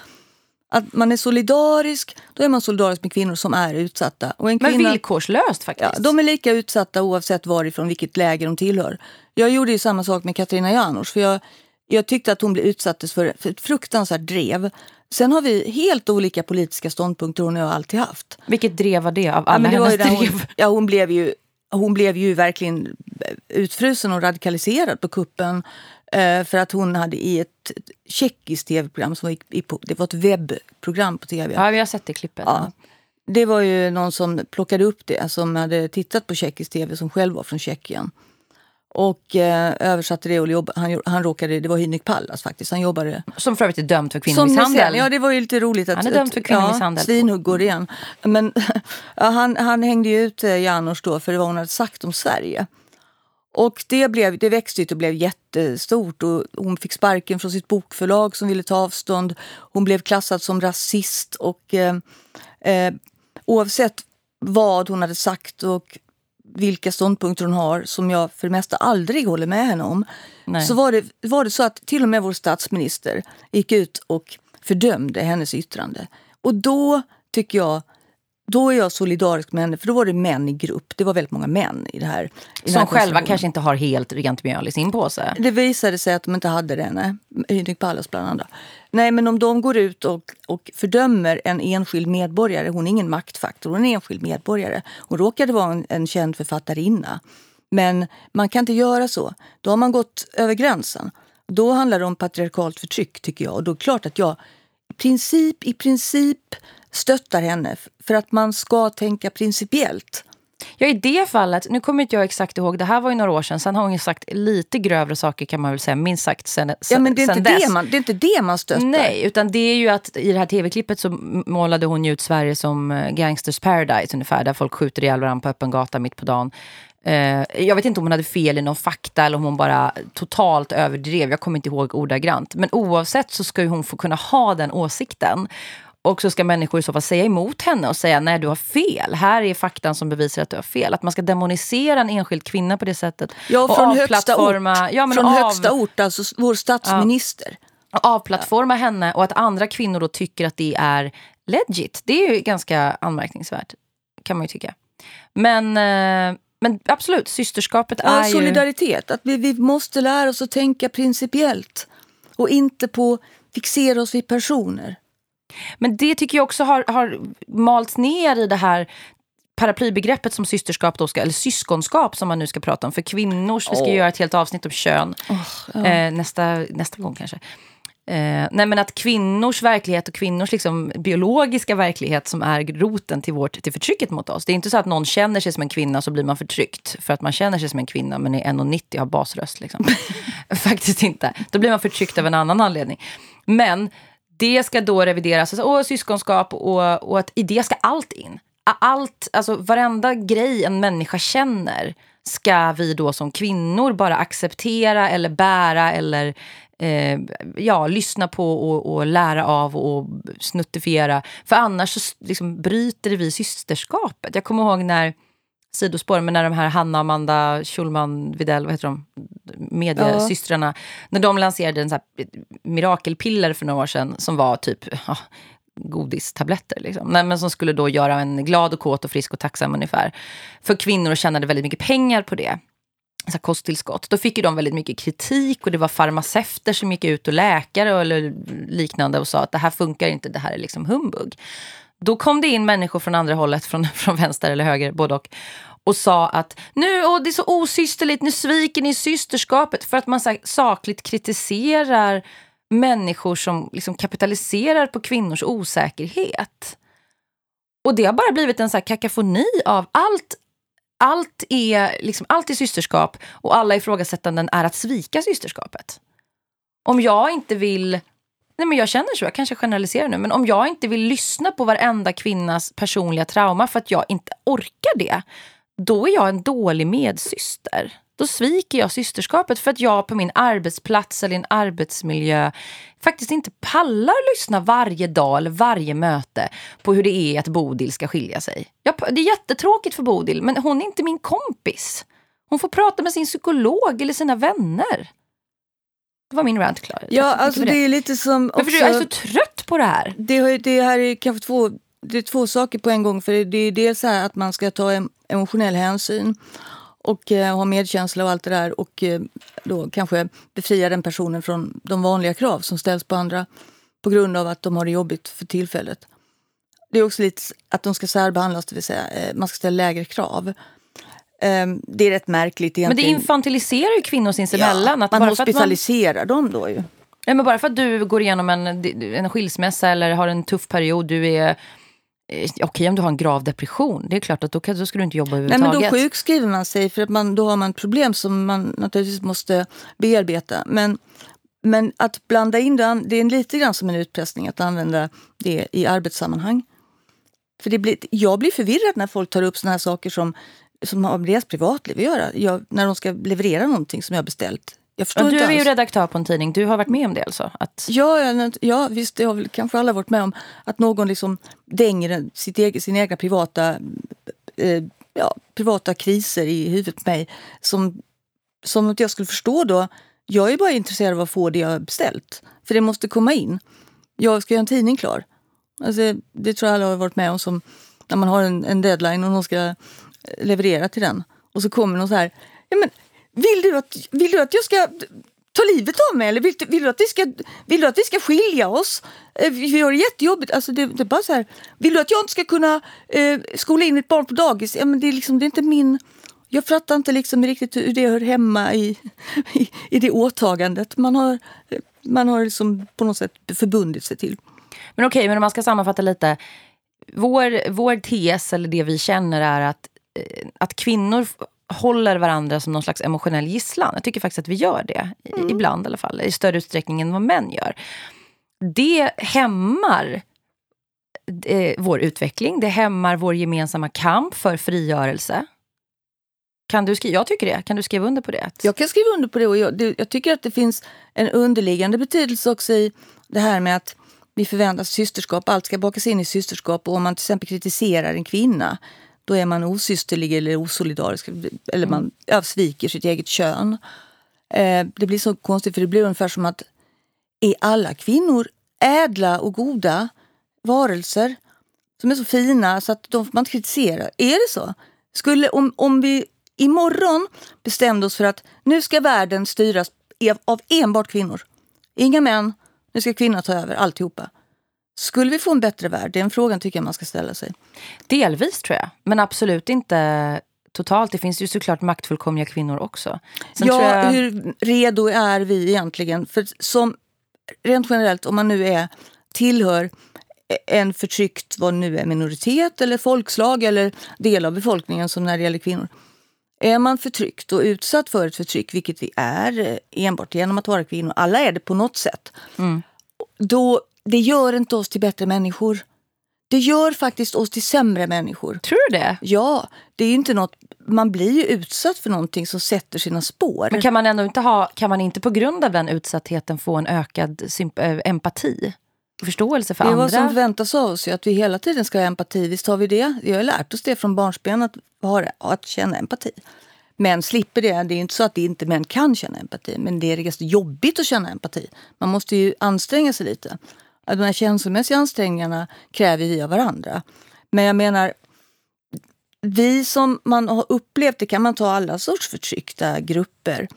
Att man är solidarisk, då är man solidarisk med kvinnor som är utsatta. Och en Men kvinna, villkorslöst faktiskt. ja, de är lika utsatta oavsett varifrån, vilket läger de tillhör. Jag gjorde ju samma sak med Katarina Janouch, för jag, jag tyckte att hon blev utsattes för, för ett fruktansvärt drev. Sen har vi helt olika politiska ståndpunkter, hon och jag har alltid haft. Vilket drev var det av Ja, alla men ju hennes drev? hon, ja, hon, blev ju, hon blev ju verkligen utfrusen och radikaliserad på kuppen. Eh, för att hon hade i ett tjeckiskt tv-program, som var i, det var ett webbprogram på tv. Ja, vi har sett det klippet. Ja. Det var ju någon som plockade upp det, som hade tittat på tjeckisk tv, som själv var från Tjeckien. Och eh, översatte det och jobbade, han, han råkade, det var Hynek Pallas faktiskt, han jobbade Som för övrigt är dömd för kvinnomisshandel. ja, det var ju lite roligt att... Han är dömd för kvinnomisshandel. Ja, svinhuggor igen. Men <laughs> ja, han, han hängde ju ut eh, Janouch då för vad hon hade sagt om Sverige. Och det, blev, det växte ut och blev jättestort. Och hon fick sparken från sitt bokförlag som ville ta avstånd. Hon blev klassad som rasist. Och eh, eh, Oavsett vad hon hade sagt och vilka ståndpunkter hon har, som jag för det mesta aldrig håller med henne om, Nej. så var det, var det så att till och med vår statsminister gick ut och fördömde hennes yttrande. Och då tycker jag då är jag solidarisk med henne, för då var det män i grupp. Det var väldigt många män i det här. I Som själva kanske inte har helt rent mjöl i sin påse. Det visade sig att de inte hade det. Nej. Hynek Pallas bland andra. Nej, men om de går ut och, och fördömer en enskild medborgare, hon är ingen maktfaktor, hon är en enskild medborgare. Hon råkade vara en, en känd författarinna. Men man kan inte göra så. Då har man gått över gränsen. Då handlar det om patriarkalt förtryck tycker jag. Och då är det klart att jag princip, i princip stöttar henne för att man ska tänka principiellt. Ja, i det fallet, nu kommer inte jag exakt ihåg, det här var ju några år sedan, sen har hon ju sagt lite grövre saker kan man väl säga, minst sagt sen, ja, men det är, inte det, man, det är inte det man stöttar. Nej, utan det är ju att i det här tv-klippet så målade hon ju ut Sverige som eh, gangsters paradise ungefär, där folk skjuter ihjäl varandra på öppen gata mitt på dagen. Uh, jag vet inte om hon hade fel i någon fakta eller om hon bara totalt överdrev. Jag kommer inte ihåg ordagrant. Men oavsett så ska hon få kunna ha den åsikten. Och så ska människor i så fall säga emot henne och säga nej du har fel. Här är faktan som bevisar att du har fel. Att man ska demonisera en enskild kvinna på det sättet. Ja, från högsta ort. Ja, från av, högsta ort, alltså vår statsminister. Ja, avplattforma ja. henne och att andra kvinnor då tycker att det är legit. Det är ju ganska anmärkningsvärt kan man ju tycka. Men, eh, men absolut, systerskapet ja, är solidaritet. ju... Att vi, vi måste lära oss att tänka principiellt. Och inte på fixera oss vid personer. Men det tycker jag också har, har malts ner i det här paraplybegreppet som systerskap då ska, eller syskonskap som man nu ska prata om för kvinnors. Vi ska oh. göra ett helt avsnitt om kön oh, ja. eh, nästa, nästa gång kanske. Eh, nej men att kvinnors verklighet och kvinnors liksom biologiska verklighet som är roten till, vårt, till förtrycket mot oss. Det är inte så att någon känner sig som en kvinna så blir man förtryckt för att man känner sig som en kvinna men är 1,90 och har basröst. Liksom. <laughs> Faktiskt inte. Då blir man förtryckt av en annan anledning. Men det ska då revideras, alltså, och syskonskap och, och att i det ska allt in. Allt, alltså varenda grej en människa känner ska vi då som kvinnor bara acceptera eller bära eller eh, ja, lyssna på och, och, lära av och snuttifiera. För annars så liksom bryter vi systerskapet. Jag kommer ihåg när sidospår, men när de här Hanna, Amanda, Schulman, Videll, vad heter de? Mediesystrarna. Ja. När de lanserade en så mirakelpiller för några år sedan som var typ ja, godistabletter. Liksom. men som skulle då göra en glad och kåt och frisk och tacksam ungefär. För kvinnor tjänade väldigt mycket pengar på det. Så kosttillskott. Då fick ju de väldigt mycket kritik och det var farmaceuter som gick ut och läkare eller liknande och sa att det här funkar inte, det här är liksom humbug. Då kom det in människor från andra hållet, från, <laughs> från vänster eller höger, både och, och sa att nu, åh, det är så osysterligt, nu sviker ni systerskapet. För att man så här, sakligt kritiserar människor som liksom kapitaliserar på kvinnors osäkerhet. Och det har bara blivit en så här kakafoni av allt. Allt är, liksom, allt är systerskap och alla ifrågasättanden är att svika systerskapet. Om jag inte vill Nej, men jag känner så, jag kanske generaliserar nu, men om jag inte vill lyssna på varenda kvinnas personliga trauma för att jag inte orkar det, då är jag en dålig medsyster. Då sviker jag systerskapet för att jag på min arbetsplats eller en arbetsmiljö faktiskt inte pallar lyssna varje dag eller varje möte på hur det är att Bodil ska skilja sig. Jag, det är jättetråkigt för Bodil, men hon är inte min kompis. Hon får prata med sin psykolog eller sina vänner. Det var min rant klar. Ja, alltså det. det. är lite som... Också, Men för du är så trött på det här. Det, det här är kanske två, det är två saker på en gång. För Det är dels här att man ska ta emotionell hänsyn och eh, ha medkänsla och allt det där. Och eh, då kanske befria den personen från de vanliga krav som ställs på andra på grund av att de har det jobbigt för tillfället. Det är också lite att de ska särbehandlas, det vill säga eh, man ska ställa lägre krav. Um, det är rätt märkligt egentligen. Men det infantiliserar ju kvinnor sinsemellan. Ja, att man hospitaliserar man... dem då ju. Nej, men bara för att du går igenom en, en skilsmässa eller har en tuff period, du är Okej okay, om du har en grav depression, det är klart att då, då ska du inte jobba överhuvudtaget. Nej, men då sjukskriver man sig för att man, då har man ett problem som man naturligtvis måste bearbeta. Men, men att blanda in det, det är lite grann som en utpressning att använda det i arbetssammanhang. För det blir, jag blir förvirrad när folk tar upp såna här saker som som har med deras privatliv att göra. Jag, när de ska leverera någonting som jag har beställt. Jag förstår du är ju redaktör på en tidning. Du har varit med om det alltså? Att... Ja, ja, ja, visst. Det har väl kanske alla varit med om. Att någon liksom dänger sitt egen, sina egna privata, eh, ja, privata kriser i huvudet på mig. Som, som att jag skulle förstå då. Jag är bara intresserad av att få det jag beställt. För det måste komma in. Jag ska göra en tidning klar. Alltså, det tror jag alla har varit med om som när man har en, en deadline och någon ska leverera till den. Och så kommer någon så här. Ja, men, vill, du att, vill du att jag ska ta livet av mig eller vill, vill, du, att vi ska, vill du att vi ska skilja oss? Eh, vi har det jättejobbigt. Alltså det, det är bara så här, vill du att jag inte ska kunna eh, skola in mitt barn på dagis? Ja, men det, är liksom, det är inte min... Jag fattar inte liksom riktigt hur det hör hemma i, i, i det åtagandet man har, man har liksom på något sätt förbundit sig till. Men okej, men om man ska sammanfatta lite. Vår, vår tes, eller det vi känner, är att, eh, att kvinnor håller varandra som någon slags emotionell gisslan. Jag tycker faktiskt att vi gör det, i- ibland i alla fall. I större utsträckning än vad män gör. Det hämmar eh, vår utveckling. Det hämmar vår gemensamma kamp för frigörelse. Kan du skriva, jag tycker det. Kan du skriva under på det? Jag kan skriva under på det och jag, det, jag tycker att det finns en underliggande betydelse också i det här med att vi förväntas systerskap, allt ska bakas in i systerskap och om man till exempel kritiserar en kvinna då är man osysterlig eller osolidarisk eller man ja, sviker sitt eget kön. Eh, det blir så konstigt för det blir ungefär som att är alla kvinnor ädla och goda varelser som är så fina så att de får man inte kritisera? Är det så? Skulle, om, om vi imorgon bestämde oss för att nu ska världen styras av- enbart kvinnor. Inga män, nu ska kvinnor ta över alltihopa. Skulle vi få en bättre värld? Det är en fråga tycker jag man ska ställa sig. Delvis tror jag, men absolut inte totalt. Det finns ju såklart maktfullkomliga kvinnor också. Sen ja, jag, hur redo är vi egentligen? För som rent generellt, om man nu är tillhör en förtryckt, vad nu är, minoritet eller folkslag eller del av befolkningen som när det gäller kvinnor. Är man förtryckt och utsatt för ett förtryck, vilket vi är eh, enbart genom att vara kvinnor, alla är det på något sätt, då det gör inte oss till bättre människor. Det gör faktiskt oss till sämre människor. Tror du det? Ja, det är inte något, man blir ju utsatt för någonting som sätter sina spår. Men kan man ändå inte ha, kan man inte på grund av den utsattheten få en ökad äh, empati? Förståelse för Det är andra? vad som förväntas av oss, att vi hela tiden ska ha empati. Visst har vi det? Vi har lärt oss det från barnsben, att, ha det, att känna empati. Män slipper det. Det är inte så att det inte män kan känna empati, men det är ganska jobbigt att känna empati. Man måste ju anstränga sig lite. Att De här känslomässiga ansträngningarna kräver vi av varandra. Men jag menar, vi som man har upplevt, det kan man ta alla sorts förtryckta grupper,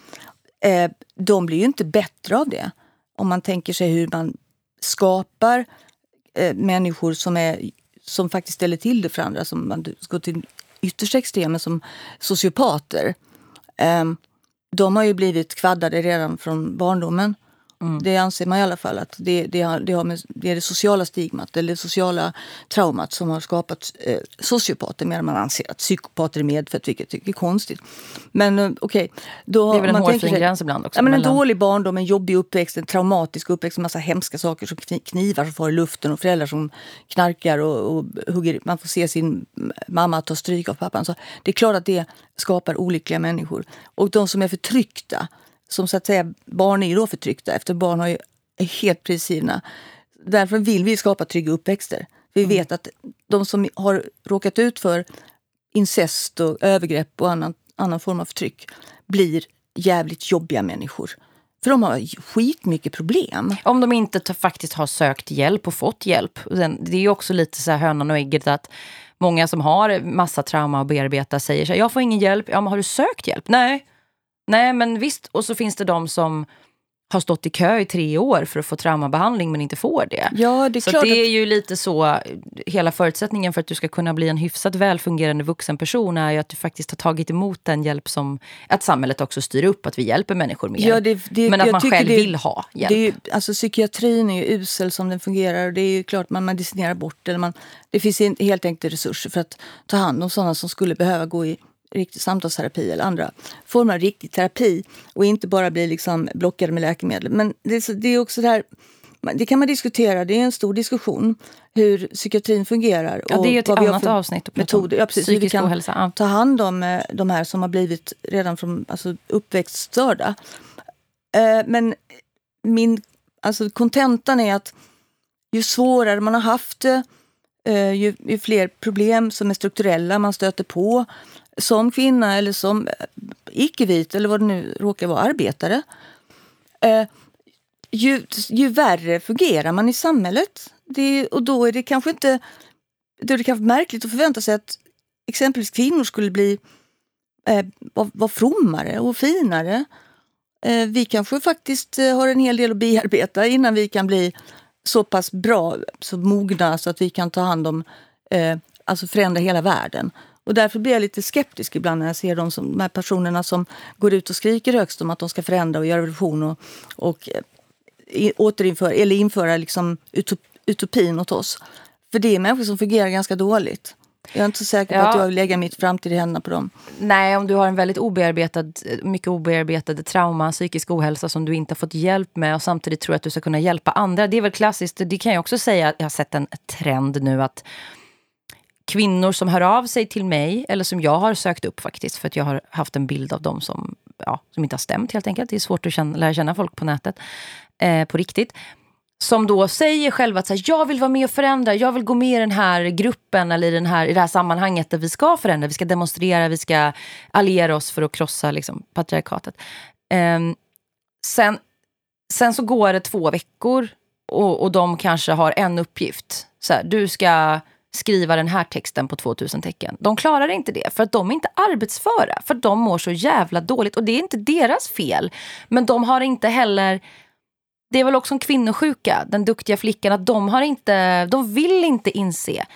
eh, de blir ju inte bättre av det. Om man tänker sig hur man skapar eh, människor som, är, som faktiskt ställer till det för andra, som man går till yttersta extremen som sociopater. Eh, de har ju blivit kvaddade redan från barndomen. Det anser man i alla fall att det, det, har, det, har med, det är det sociala stigmat eller det sociala traumat som har skapat eh, sociopater medan man anser att psykopater är medfött, vilket jag tycker är konstigt. Men eh, okej. då Det är väl en hårfin gräns ibland också. Ja, men en mellan- dålig barndom, en jobbig uppväxt, en traumatisk uppväxt, en massa hemska saker som kni- knivar som far i luften och föräldrar som knarkar och, och hugger. Man får se sin mamma ta stryk av pappan. Så det är klart att det skapar olyckliga människor. Och de som är förtryckta, som så att säga, barn är ju då förtryckta efter barn har ju, är helt prisgivna. Därför vill vi skapa trygga uppväxter. Vi vet att de som har råkat ut för incest och övergrepp och annan, annan form av förtryck blir jävligt jobbiga människor. För de har skitmycket problem. Om de inte faktiskt har sökt hjälp och fått hjälp. Det är ju också lite så här hönan och ägget att många som har massa trauma att bearbeta säger så här, jag får ingen hjälp. Ja, men har du sökt hjälp? Nej. Nej, men visst. Och så finns det de som har stått i kö i tre år för att få traumabehandling men inte får det. Ja, det är Så klart det är att, ju lite så, hela förutsättningen för att du ska kunna bli en hyfsat välfungerande vuxen person är ju att du faktiskt har tagit emot den hjälp som, att samhället också styr upp, att vi hjälper människor mer. ja, det, det, men att jag man tycker själv det, vill ha hjälp. Det är alltså, psykiatrin är ju usel som den fungerar och det är ju klart man medicinerar bort eller man, det finns in- helt enkelt resurser för att ta hand om sådana som skulle behöva gå i riktig samtalsterapi eller andra former av riktig terapi och inte bara bli liksom blockade med läkemedel. Men det, det är också det här, det kan man diskutera, det är en stor diskussion hur psykiatrin fungerar. Ja, det är ett annat avsnitt att prata om. metoder. Ja, precis, hur vi Psykisk kan ohälsa, ja. ta hand om eh, de här som har blivit redan från alltså, uppväxtstörda. Eh, Men min alltså kontentan är att ju svårare man har haft det, eh, ju, ju fler problem som är strukturella man stöter på som kvinna eller som eh, icke-vit eller vad det nu råkar vara, arbetare. Eh, ju, ju värre fungerar man i samhället. Det, och då är det kanske inte då är det kanske märkligt att förvänta sig att exempelvis kvinnor skulle bli eh, vara var frommare och finare. Eh, vi kanske faktiskt eh, har en hel del att bearbeta innan vi kan bli så pass bra, så mogna så att vi kan ta hand om, eh, alltså förändra hela världen. Och därför blir jag lite skeptisk ibland när jag ser de, som, de här personerna som går ut och skriker högst om att de ska förändra och göra revolution och, och eh, återinföra, eller införa liksom utop, utopin åt oss. För det är människor som fungerar ganska dåligt. Jag är inte så säker på ja. att jag vill lägga mitt framtid i händerna på dem. Nej, om du har en väldigt obearbetad, mycket obearbetade trauma, psykisk ohälsa som du inte har fått hjälp med och samtidigt tror att du ska kunna hjälpa andra. Det är väl klassiskt. Det kan jag också säga. Jag har sett en trend nu att kvinnor som hör av sig till mig, eller som jag har sökt upp faktiskt, för att jag har haft en bild av dem som, ja, som inte har stämt helt enkelt. Det är svårt att känna, lära känna folk på nätet, eh, på riktigt som då säger själva att så här, jag vill vara med och förändra, jag vill gå med i den här gruppen eller i, den här, i det här sammanhanget där vi ska förändra, vi ska demonstrera, vi ska alliera oss för att krossa liksom, patriarkatet. Eh, sen, sen så går det två veckor och, och de kanske har en uppgift. Så här, du ska skriva den här texten på 2000 tecken. De klarar inte det för att de är inte arbetsföra, för att de mår så jävla dåligt. Och det är inte deras fel. Men de har inte heller det är väl också en kvinnosjuka, den duktiga flickan, att de, har inte, de vill inte inse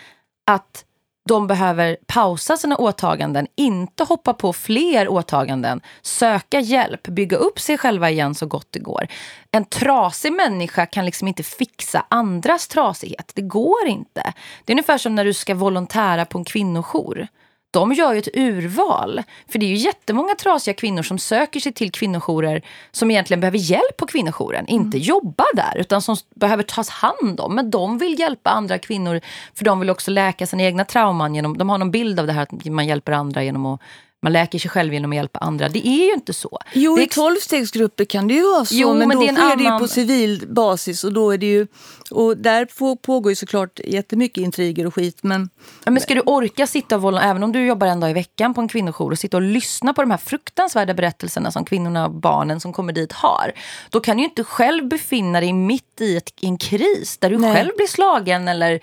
att de behöver pausa sina åtaganden, inte hoppa på fler åtaganden, söka hjälp, bygga upp sig själva igen så gott det går. En trasig människa kan liksom inte fixa andras trasighet. Det går inte. Det är ungefär som när du ska volontära på en kvinnojour de gör ju ett urval. För det är ju jättemånga trasiga kvinnor som söker sig till kvinnojourer som egentligen behöver hjälp på kvinnojouren. Mm. Inte jobba där, utan som behöver tas hand om. Men de vill hjälpa andra kvinnor för de vill också läka sina egna trauman. Genom, de har någon bild av det här att man hjälper andra genom att man läker sig själv genom att hjälpa andra. Det är ju inte så. Jo, i tolvstegsgrupper kan det ju vara så, jo, men, men då det sker annan... det ju på civil basis och då är det ju... Och där pågår ju såklart jättemycket intriger och skit, men... Ja, men ska du orka sitta och våld, även om du jobbar en dag i veckan på en kvinnojour och sitta och lyssna på de här fruktansvärda berättelserna som kvinnorna och barnen som kommer dit har, då kan du ju inte själv befinna dig mitt i, ett, en kris där du Nej. själv blir slagen eller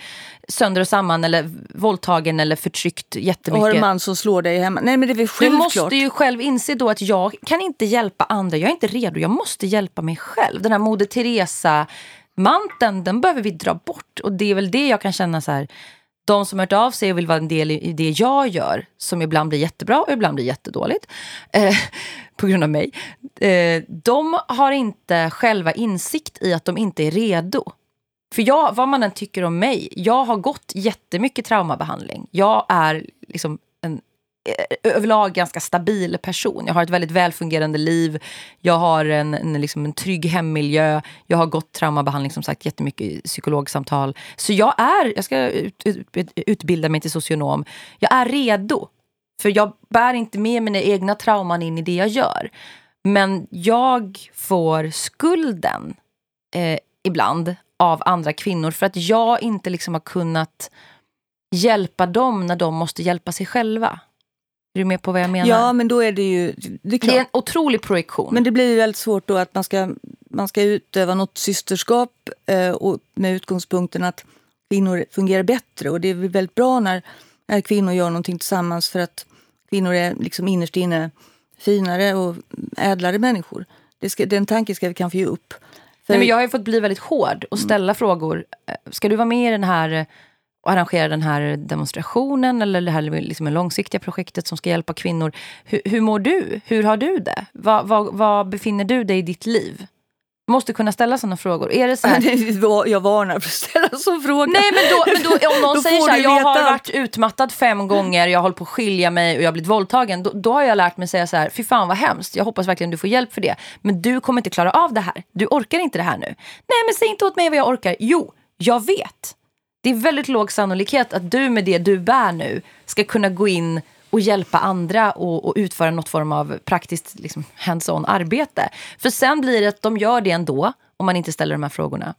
sönder och samman eller våldtagen eller förtryckt jättemycket. Och har en man som slår dig hemma. Nej men det är självklart. Du måste ju själv inse då att jag kan inte hjälpa andra. Jag är inte redo. Jag måste hjälpa mig själv. Den här Moder Teresa manteln, den behöver vi dra bort. Och det är väl det jag kan känna så här. De som har hört av sig och vill vara en del i det jag gör, som ibland blir jättebra och ibland blir jättedåligt, eh, <laughs> på grund av mig. Eh, de har inte själva insikt i att de inte är redo. För jag, vad man än tycker om mig, jag har gått jättemycket traumabehandling. Jag är liksom Eh, överlag ganska stabil person. Jag har ett väldigt välfungerande liv. Jag har en, en, liksom en trygg hemmiljö. Jag har gått traumabehandling, som sagt, jättemycket psykologsamtal. Så jag är, jag ska ut, ut, utbilda mig till socionom. Jag är redo. För jag bär inte med mina egna trauman in i det jag gör. Men jag får skulden eh, ibland av andra kvinnor för att jag inte liksom har kunnat hjälpa dem när de måste hjälpa sig själva. Är du med på vad jag menar? Ja, men då är det ju... Det är, det är en otrolig projektion. Men det blir väldigt svårt då att man ska, man ska utöva något systerskap eh, och med utgångspunkten att kvinnor fungerar bättre. Och det är väldigt bra när, när kvinnor gör någonting tillsammans för att kvinnor är liksom innerst inne finare och ädlare människor. Ska, den tanken ska vi kanske ge upp. För... Nej, men jag har fått bli väldigt hård och ställa mm. frågor. Eh, ska du vara med i den här och arrangera den här demonstrationen eller det här liksom långsiktiga projektet som ska hjälpa kvinnor. Hur, hur mår du? Hur har du det? Var, var, var befinner du dig i ditt liv? måste kunna ställa sådana frågor. Är det så här... <laughs> Jag varnar för att ställa sådana frågor. Nej, men, då, <laughs> men då, om någon då säger så här, jag har varit utmattad fem gånger, jag hållit på att skilja mig och jag har blivit våldtagen. Då, då har jag lärt mig säga så här, fy fan vad hemskt, jag hoppas verkligen du får hjälp för det. Men du kommer inte klara av det här. Du orkar inte det här nu. Nej, men säg inte åt mig vad jag orkar. Jo, jag vet. Det är väldigt låg sannolikhet att du med det du bär nu ska kunna gå in och hjälpa andra och, och utföra något form av praktiskt liksom, hands-on arbete. För sen blir det att de gör det ändå om man inte ställer de här frågorna.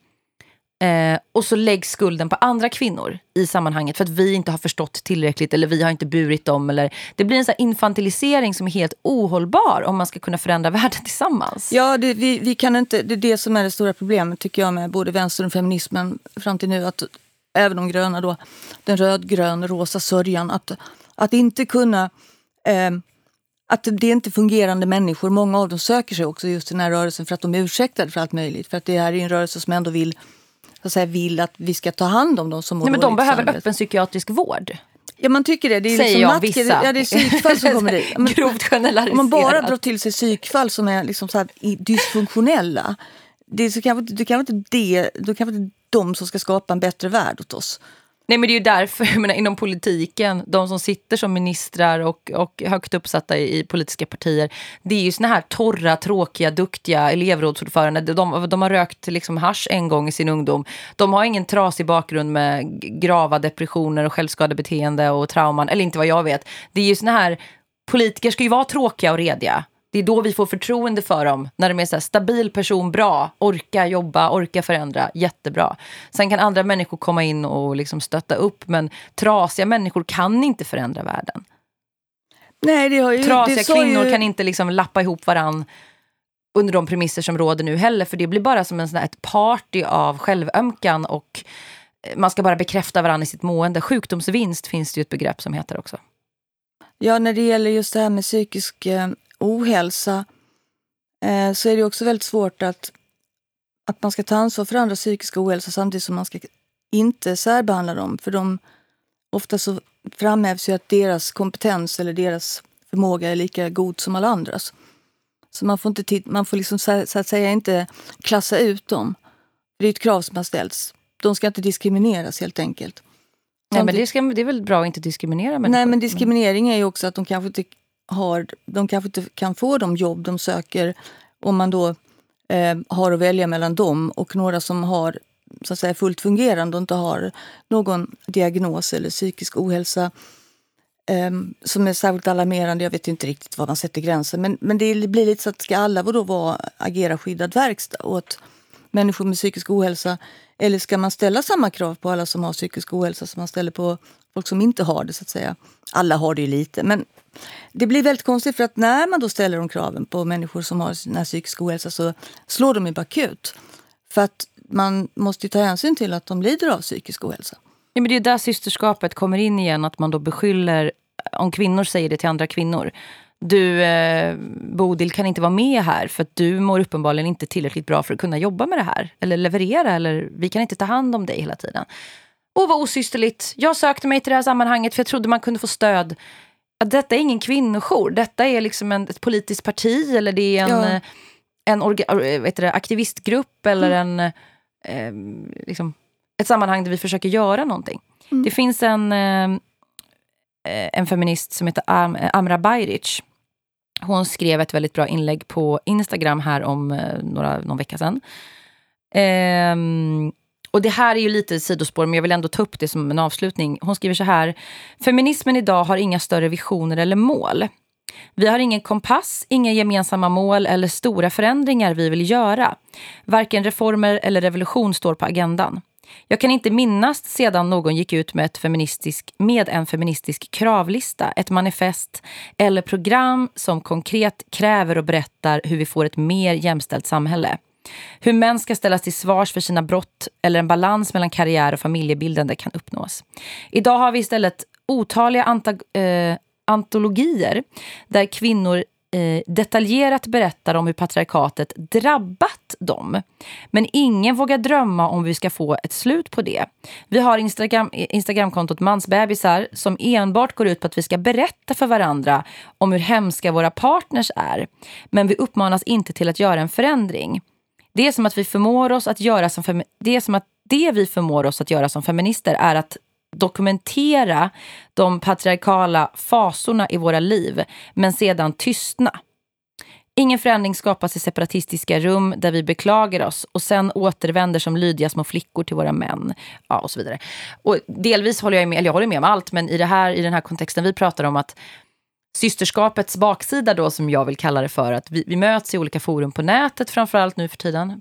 Eh, och så läggs skulden på andra kvinnor i sammanhanget för att vi inte har förstått tillräckligt eller vi har inte burit dem. Eller, det blir en så infantilisering som är helt ohållbar om man ska kunna förändra <laughs> världen tillsammans. Ja, det, vi, vi kan inte, det är det som är det stora problemet tycker jag med både vänstern och feminismen fram till nu. Att även de gröna då, den rödgrön rosa sörjan. Att, att inte kunna eh, att det är inte fungerande människor. Många av dem söker sig också just till den här rörelsen för att de är ursäktade för allt möjligt. För att det här är en rörelse som ändå vill, så att, säga, vill att vi ska ta hand om dem som mår Nej, men De behöver samhället. öppen psykiatrisk vård. Ja man tycker det. det är Säger liksom jag vissa. Ja det är psykfall som kommer dit. <laughs> Men, Grovt generaliserat. om man bara drar till sig psykfall som är liksom så här dysfunktionella. Det är så kanske, det kanske inte det, då kanske inte de som ska skapa en bättre värld åt oss. Nej men det är ju därför, <laughs> jag menar, inom politiken, de som sitter som ministrar och, och högt uppsatta i, i politiska partier, det är ju såna här torra, tråkiga, duktiga elevrådsordförande. De, de har rökt liksom hash en gång i sin ungdom. De har ingen trasig bakgrund med grava depressioner och självskadebeteende och trauman, eller inte vad jag vet. Det är ju såna här, politiker ska ju vara tråkiga och rediga. Det är då vi får förtroende för dem. När de är så här, stabil person, bra, orka jobba, orka förändra, jättebra. Sen kan andra människor komma in och liksom stötta upp, men trasiga människor kan inte förändra världen. Nej, det har ju, Trasiga det kvinnor ju, kan inte liksom lappa ihop varann under de premisser som råder nu heller, för det blir bara som en sån här, ett party av självömkan och eh, man ska bara bekräfta varandra i sitt mående. Sjukdomsvinst finns det ju ett begrepp som heter också. Ja, när det gäller just det här med psykisk eh, ohälsa eh, så är det också väldigt svårt att, att man ska ta ansvar för andras psykiska ohälsa samtidigt som man ska inte särbehandla dem. För de, ofta så framhävs ju att deras kompetens eller deras förmåga är lika god som alla andras. Så man får, inte man får liksom så, så att säga inte klassa ut dem. Det är ett krav som har ställts. De ska inte diskrimineras helt enkelt. Nej, men det, ska, det är väl bra att inte diskriminera människor. Nej, men diskriminering är ju också att de kanske inte, har, de kanske inte kan få de jobb de söker om man då eh, har att välja mellan dem och några som har så att säga, fullt fungerande och inte har någon diagnos eller psykisk ohälsa eh, som är särskilt alarmerande. Jag vet inte riktigt var man sätter gränsen. Men, men det blir lite så att ska alla då vara, agera skyddad verkstad åt människor med psykisk ohälsa? Eller ska man ställa samma krav på alla som har psykisk ohälsa som man ställer på folk som inte har det? så att säga? Alla har det ju lite. Men det blir väldigt konstigt för att när man då ställer de kraven på människor som har den här psykisk ohälsa så slår de ju bakut. För att man måste ju ta hänsyn till att de lider av psykisk ohälsa. Ja, men det är där systerskapet kommer in igen, att man då beskyller, om kvinnor säger det till andra kvinnor. Du, eh, Bodil, kan inte vara med här för att du mår uppenbarligen inte tillräckligt bra för att kunna jobba med det här. Eller leverera, eller vi kan inte ta hand om dig hela tiden. Åh, vad osysterligt. Jag sökte mig till det här sammanhanget för jag trodde man kunde få stöd. Att detta är ingen kvinnojour. Detta är liksom en, ett politiskt parti eller det är en, Ja. eh, en orga, eh, vet det, aktivistgrupp eller en, eh, liksom, ett sammanhang där vi försöker göra någonting. Mm. Det finns en, eh, eh, en feminist som heter Am Amra Bajric. Hon skrev ett väldigt bra inlägg på Instagram här om eh, några, någon vecka sedan. Ehm, och det här är ju lite sidospår, men jag vill ändå ta upp det som en avslutning. Hon skriver så här. Feminismen idag har inga större visioner eller mål. Vi har ingen kompass, inga gemensamma mål eller stora förändringar vi vill göra. Varken reformer eller revolution står på agendan. Jag kan inte minnas sedan någon gick ut med, ett feministisk, med en feministisk kravlista, ett manifest eller program som konkret kräver och berättar hur vi får ett mer jämställt samhälle. Hur män ska ställas till svars för sina brott eller en balans mellan karriär och familjebildande kan uppnås. Idag har vi istället otaliga antag- eh, antologier där kvinnor eh, detaljerat berättar om hur patriarkatet drabbat dem. Men ingen vågar drömma om vi ska få ett slut på det. Vi har Instagram, Instagramkontot Mansbebisar som enbart går ut på att vi ska berätta för varandra om hur hemska våra partners är. Men vi uppmanas inte till att göra en förändring. Det är som att vi förmår oss att göra som det är som att det vi förmår oss att göra som feminister är att dokumentera de patriarkala fasorna i våra liv, men sedan tystna. Ingen förändring skapas i separatistiska rum där vi beklagar oss och sen återvänder som lydiga små flickor till våra män. Ja, och så vidare. Och delvis håller jag med, eller jag håller med om allt, men i, det här, i den här kontexten vi pratar om att systerskapets baksida då, som jag vill kalla det för, att vi, vi möts i olika forum på nätet, framförallt nu för tiden,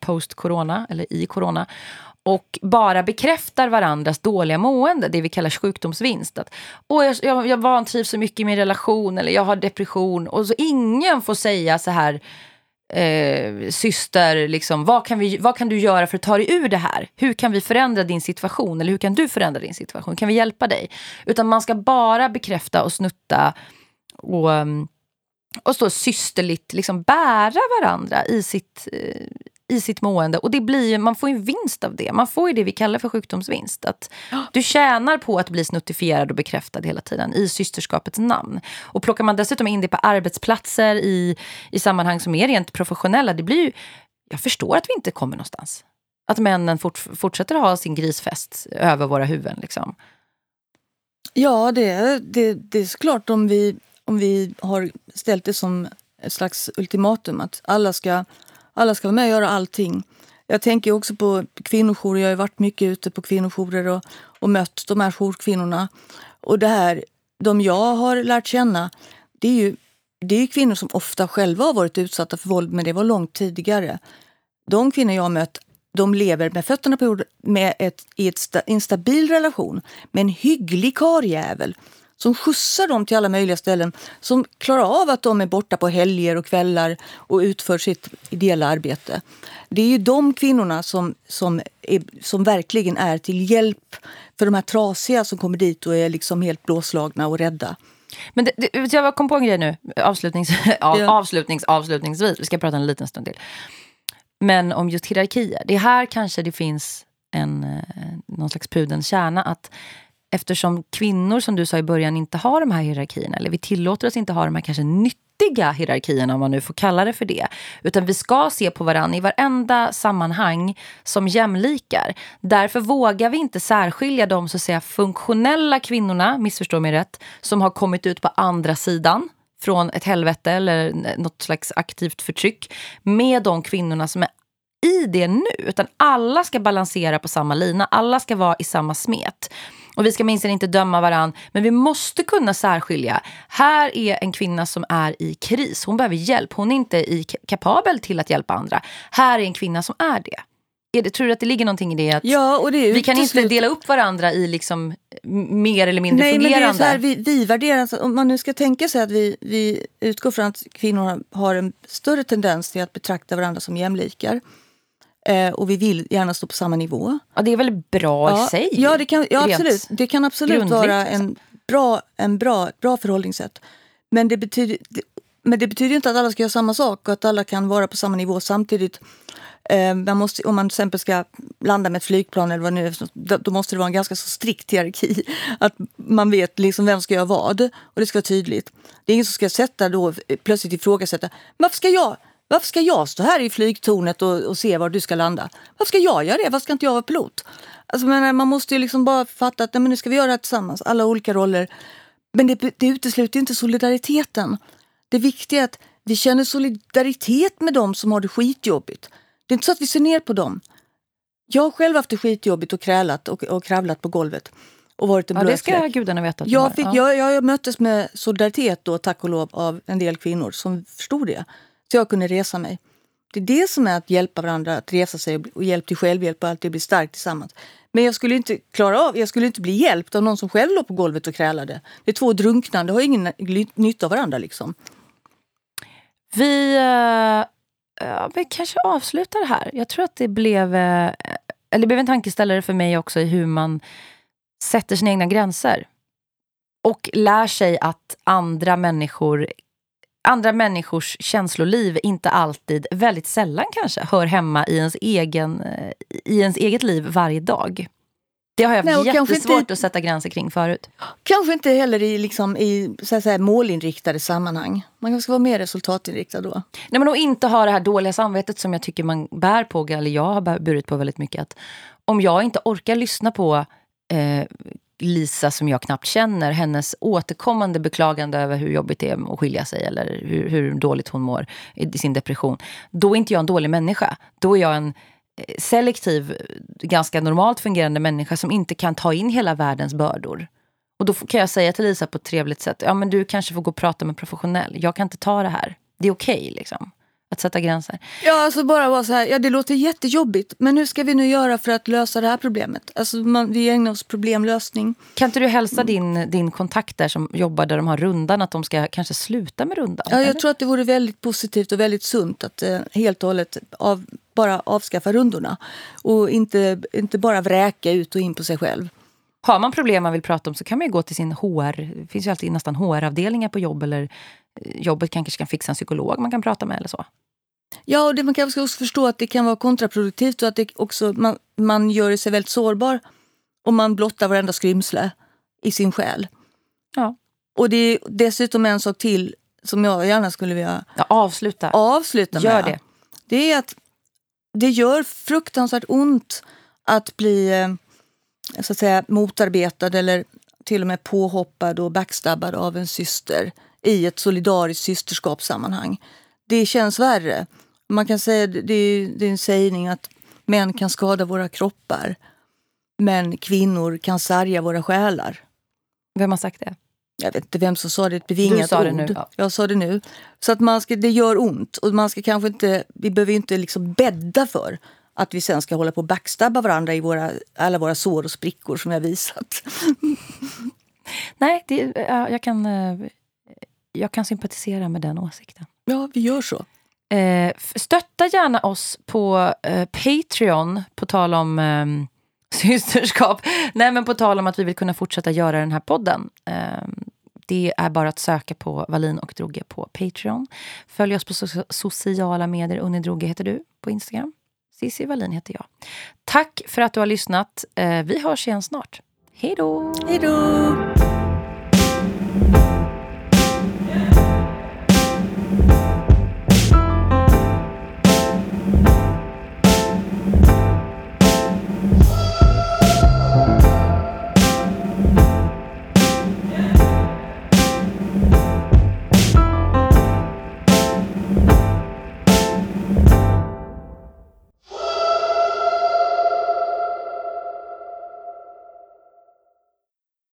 post-corona, eller i corona och bara bekräftar varandras dåliga mående, det vi kallar sjukdomsvinst. Att, Åh, jag, jag, jag vantrivs så mycket i min relation eller jag har depression. Och så ingen får säga så här, eh, syster, liksom, vad, kan vi, vad kan du göra för att ta dig ur det här? Hur kan vi förändra din situation? Eller hur kan du förändra din situation? Kan vi hjälpa dig? Utan man ska bara bekräfta och snutta och, mm, och stå systerligt liksom bära varandra i sitt, eh, i sitt mående. Och det blir, man får ju en vinst av det. Man får ju det vi kallar för sjukdomsvinst. Att du tjänar på att bli snuttifierad och bekräftad hela tiden i systerskapets namn. Och plockar man dessutom in det på arbetsplatser i, i sammanhang som är rent professionella, det blir ju, jag förstår att vi inte kommer någonstans. Att männen fort, fortsätter ha sin grisfest över våra huvuden. Liksom. Ja, det, det, det är såklart om vi, om vi har ställt det som ett slags ultimatum att alla ska alla ska vara med och göra allting. Jag tänker också på kvinnojourer. Jag har varit mycket ute på kvinnojourer och, och mött de här jourkvinnorna. Och det här, de jag har lärt känna, det är ju det är kvinnor som ofta själva har varit utsatta för våld, men det var långt tidigare. De kvinnor jag har mött, de lever med fötterna på jorden med ett, i ett, en stabil relation med en hygglig karljävel som skjutsar dem till alla möjliga ställen, som klarar av att de är borta på helger och kvällar och utför sitt ideella arbete. Det är ju de kvinnorna som, som, är, som verkligen är till hjälp för de här trasiga som kommer dit och är liksom helt blåslagna och rädda. Men det, det, jag kom på en grej nu, avslutnings, <laughs> av, ja. avslutnings, avslutningsvis. Vi ska prata en liten stund till. Men om just hierarkier. Det är här kanske det finns en, eh, någon slags pudens kärna. Att eftersom kvinnor, som du sa i början, inte har de här hierarkierna, eller vi tillåter oss inte ha de här kanske nyttiga hierarkierna, om man nu får kalla det för det. Utan vi ska se på varandra i varenda sammanhang som jämlikar. Därför vågar vi inte särskilja de så att säga, funktionella kvinnorna, missförstå mig rätt, som har kommit ut på andra sidan från ett helvete eller något slags aktivt förtryck med de kvinnorna som är i det nu. Utan alla ska balansera på samma lina, alla ska vara i samma smet. Och vi ska minst inte döma varann, men vi måste kunna särskilja. Här är en kvinna som är i kris. Hon behöver hjälp. Hon är inte i kapabel till att hjälpa andra. Här är en kvinna som är det. Är det, tror du att det ligger någonting i det? Att ja, det vi kan inte dela upp varandra i liksom mer eller mindre Nej, fungerande... Men det är så här, vi, vi värderar, om man nu ska tänka sig att vi, vi utgår från att kvinnor har en större tendens till att betrakta varandra som jämlikar Eh, och vi vill gärna stå på samma nivå. Ja, det är väl bra ja, i sig? Ja, det kan, ja absolut. Det kan absolut vara en liksom. bra, en bra, bra förhållningssätt. Men det, betyder, det, men det betyder inte att alla ska göra samma sak och att alla kan vara på samma nivå samtidigt. Eh, man måste, om man till exempel ska landa med ett flygplan eller vad nu då måste det vara en ganska så strikt hierarki. <laughs> Att man vet liksom vem ska göra vad och det ska vara tydligt. Det är ingen som ska sätta då, plötsligt ifrågasätta, varför ska jag varför ska jag stå här i flygtornet och, och, se var du ska landa? Varför ska jag göra det? Varför ska inte jag vara pilot? Alltså, men man måste ju liksom bara fatta att nej, men nu ska vi göra det här tillsammans, alla olika roller. Men det, det utesluter inte solidariteten. Det viktiga är att vi känner solidaritet med dem som har det skitjobbigt. Det är inte så att vi ser ner på dem. Jag har själv haft det skitjobbigt och krälat och, och kravlat på golvet. Och varit en ja, det ska gudarna veta. Jag, fick, ja. jag, jag möttes med solidaritet då, tack och lov, av en del kvinnor som förstod det. Så jag kunde resa mig. Det är det som är att hjälpa varandra att resa sig och hjälp till självhjälp och alltid bli stark tillsammans. Men jag skulle inte klara av, jag skulle inte bli hjälpt av någon som själv låg på golvet och krälade. Det är två drunknande, har ingen nytta av varandra liksom. Vi, eh, ja, vi kanske avslutar här. Jag tror att det blev, eh, eller det blev en tankeställare för mig också i hur man sätter sina egna gränser. Och lär sig att andra människor andra människors känsloliv inte alltid, väldigt sällan kanske, hör hemma i ens, egen, eh, i ens eget liv varje dag. Det har jag haft Nej, jättesvårt inte, att sätta gränser kring förut. Kanske inte heller i, liksom, i så att säga, målinriktade sammanhang. Man kanske ska vara mer resultatinriktad då. Nej, men att inte ha det här dåliga samvetet som jag tycker man bär på, eller jag har burit på väldigt mycket. Att om jag inte orkar lyssna på eh, Lisa som jag knappt känner, hennes återkommande beklagande över hur jobbigt det är att skilja sig eller hur, hur dåligt hon mår i sin depression. Då är inte jag en dålig människa. Då är jag en eh, selektiv, ganska normalt fungerande människa som inte kan ta in hela världens bördor. Och då kan jag säga till Lisa på ett trevligt sätt, ja men du kanske får gå och prata med en professionell. Jag kan inte ta det här. Det är okej okay, liksom. Att sätta gränser. Ja, alltså bara vara så här, ja det låter jättejobbigt, men hur ska vi nu göra för att lösa det här problemet? Alltså man, vi ägnar oss problemlösning. Kan inte du hälsa din, din kontakt där som jobbar där de har rundan att de ska kanske sluta med rundan? Ja, jag eller? tror att det vore väldigt positivt och väldigt sunt att eh, helt och hållet av, bara avskaffa rundorna. Och inte, inte bara vräka ut och in på sig själv. Har man problem man vill prata om så kan man ju gå till sin HR. Det finns ju alltid nästan HR-avdelningar på jobb eller eh, jobbet kanske kan fixa en psykolog man kan prata med eller så. Ja, och det, man kanske också förstå att det kan vara kontraproduktivt och att det också, man, man gör sig väldigt sårbar om man blottar varenda skrymsle i sin själ. Ja. Och det är dessutom en sak till som jag gärna skulle vilja Ja, avsluta. avsluta Gör med. det. Det är att det gör fruktansvärt ont att bli eh, så att säga, motarbetad eller till och med påhoppad och backstabbad av en syster i ett solidariskt systerskapssammanhang. Det känns värre. Man kan säga, det är, det är en sägning att män kan skada våra kroppar men kvinnor kan sarga våra själar. Vem har sagt det? Jag vet inte vem som sa det, ett bevingat Du sa ord. det nu, ja. Jag sa det nu. Så att man ska, det gör ont och man ska kanske inte, vi behöver inte liksom bädda för att vi sen ska hålla på och backstabba varandra i våra, alla våra sår och sprickor som jag visat. <laughs> Nej, det, ja, jag, kan, eh, jag kan sympatisera med den åsikten. Ja, vi gör så. Eh, stötta gärna oss på eh, Patreon, på tal om eh, <laughs> systerskap. Nej, men på tal om att vi vill kunna fortsätta göra den här podden. Eh, det är bara att söka på Valin och Droge på Patreon. Följ oss på so- sociala medier. Unni Droge heter du på Instagram. Cissi Wallin heter jag. Tack för att du har lyssnat. Eh, vi hörs igen snart. Hej då! Hej då!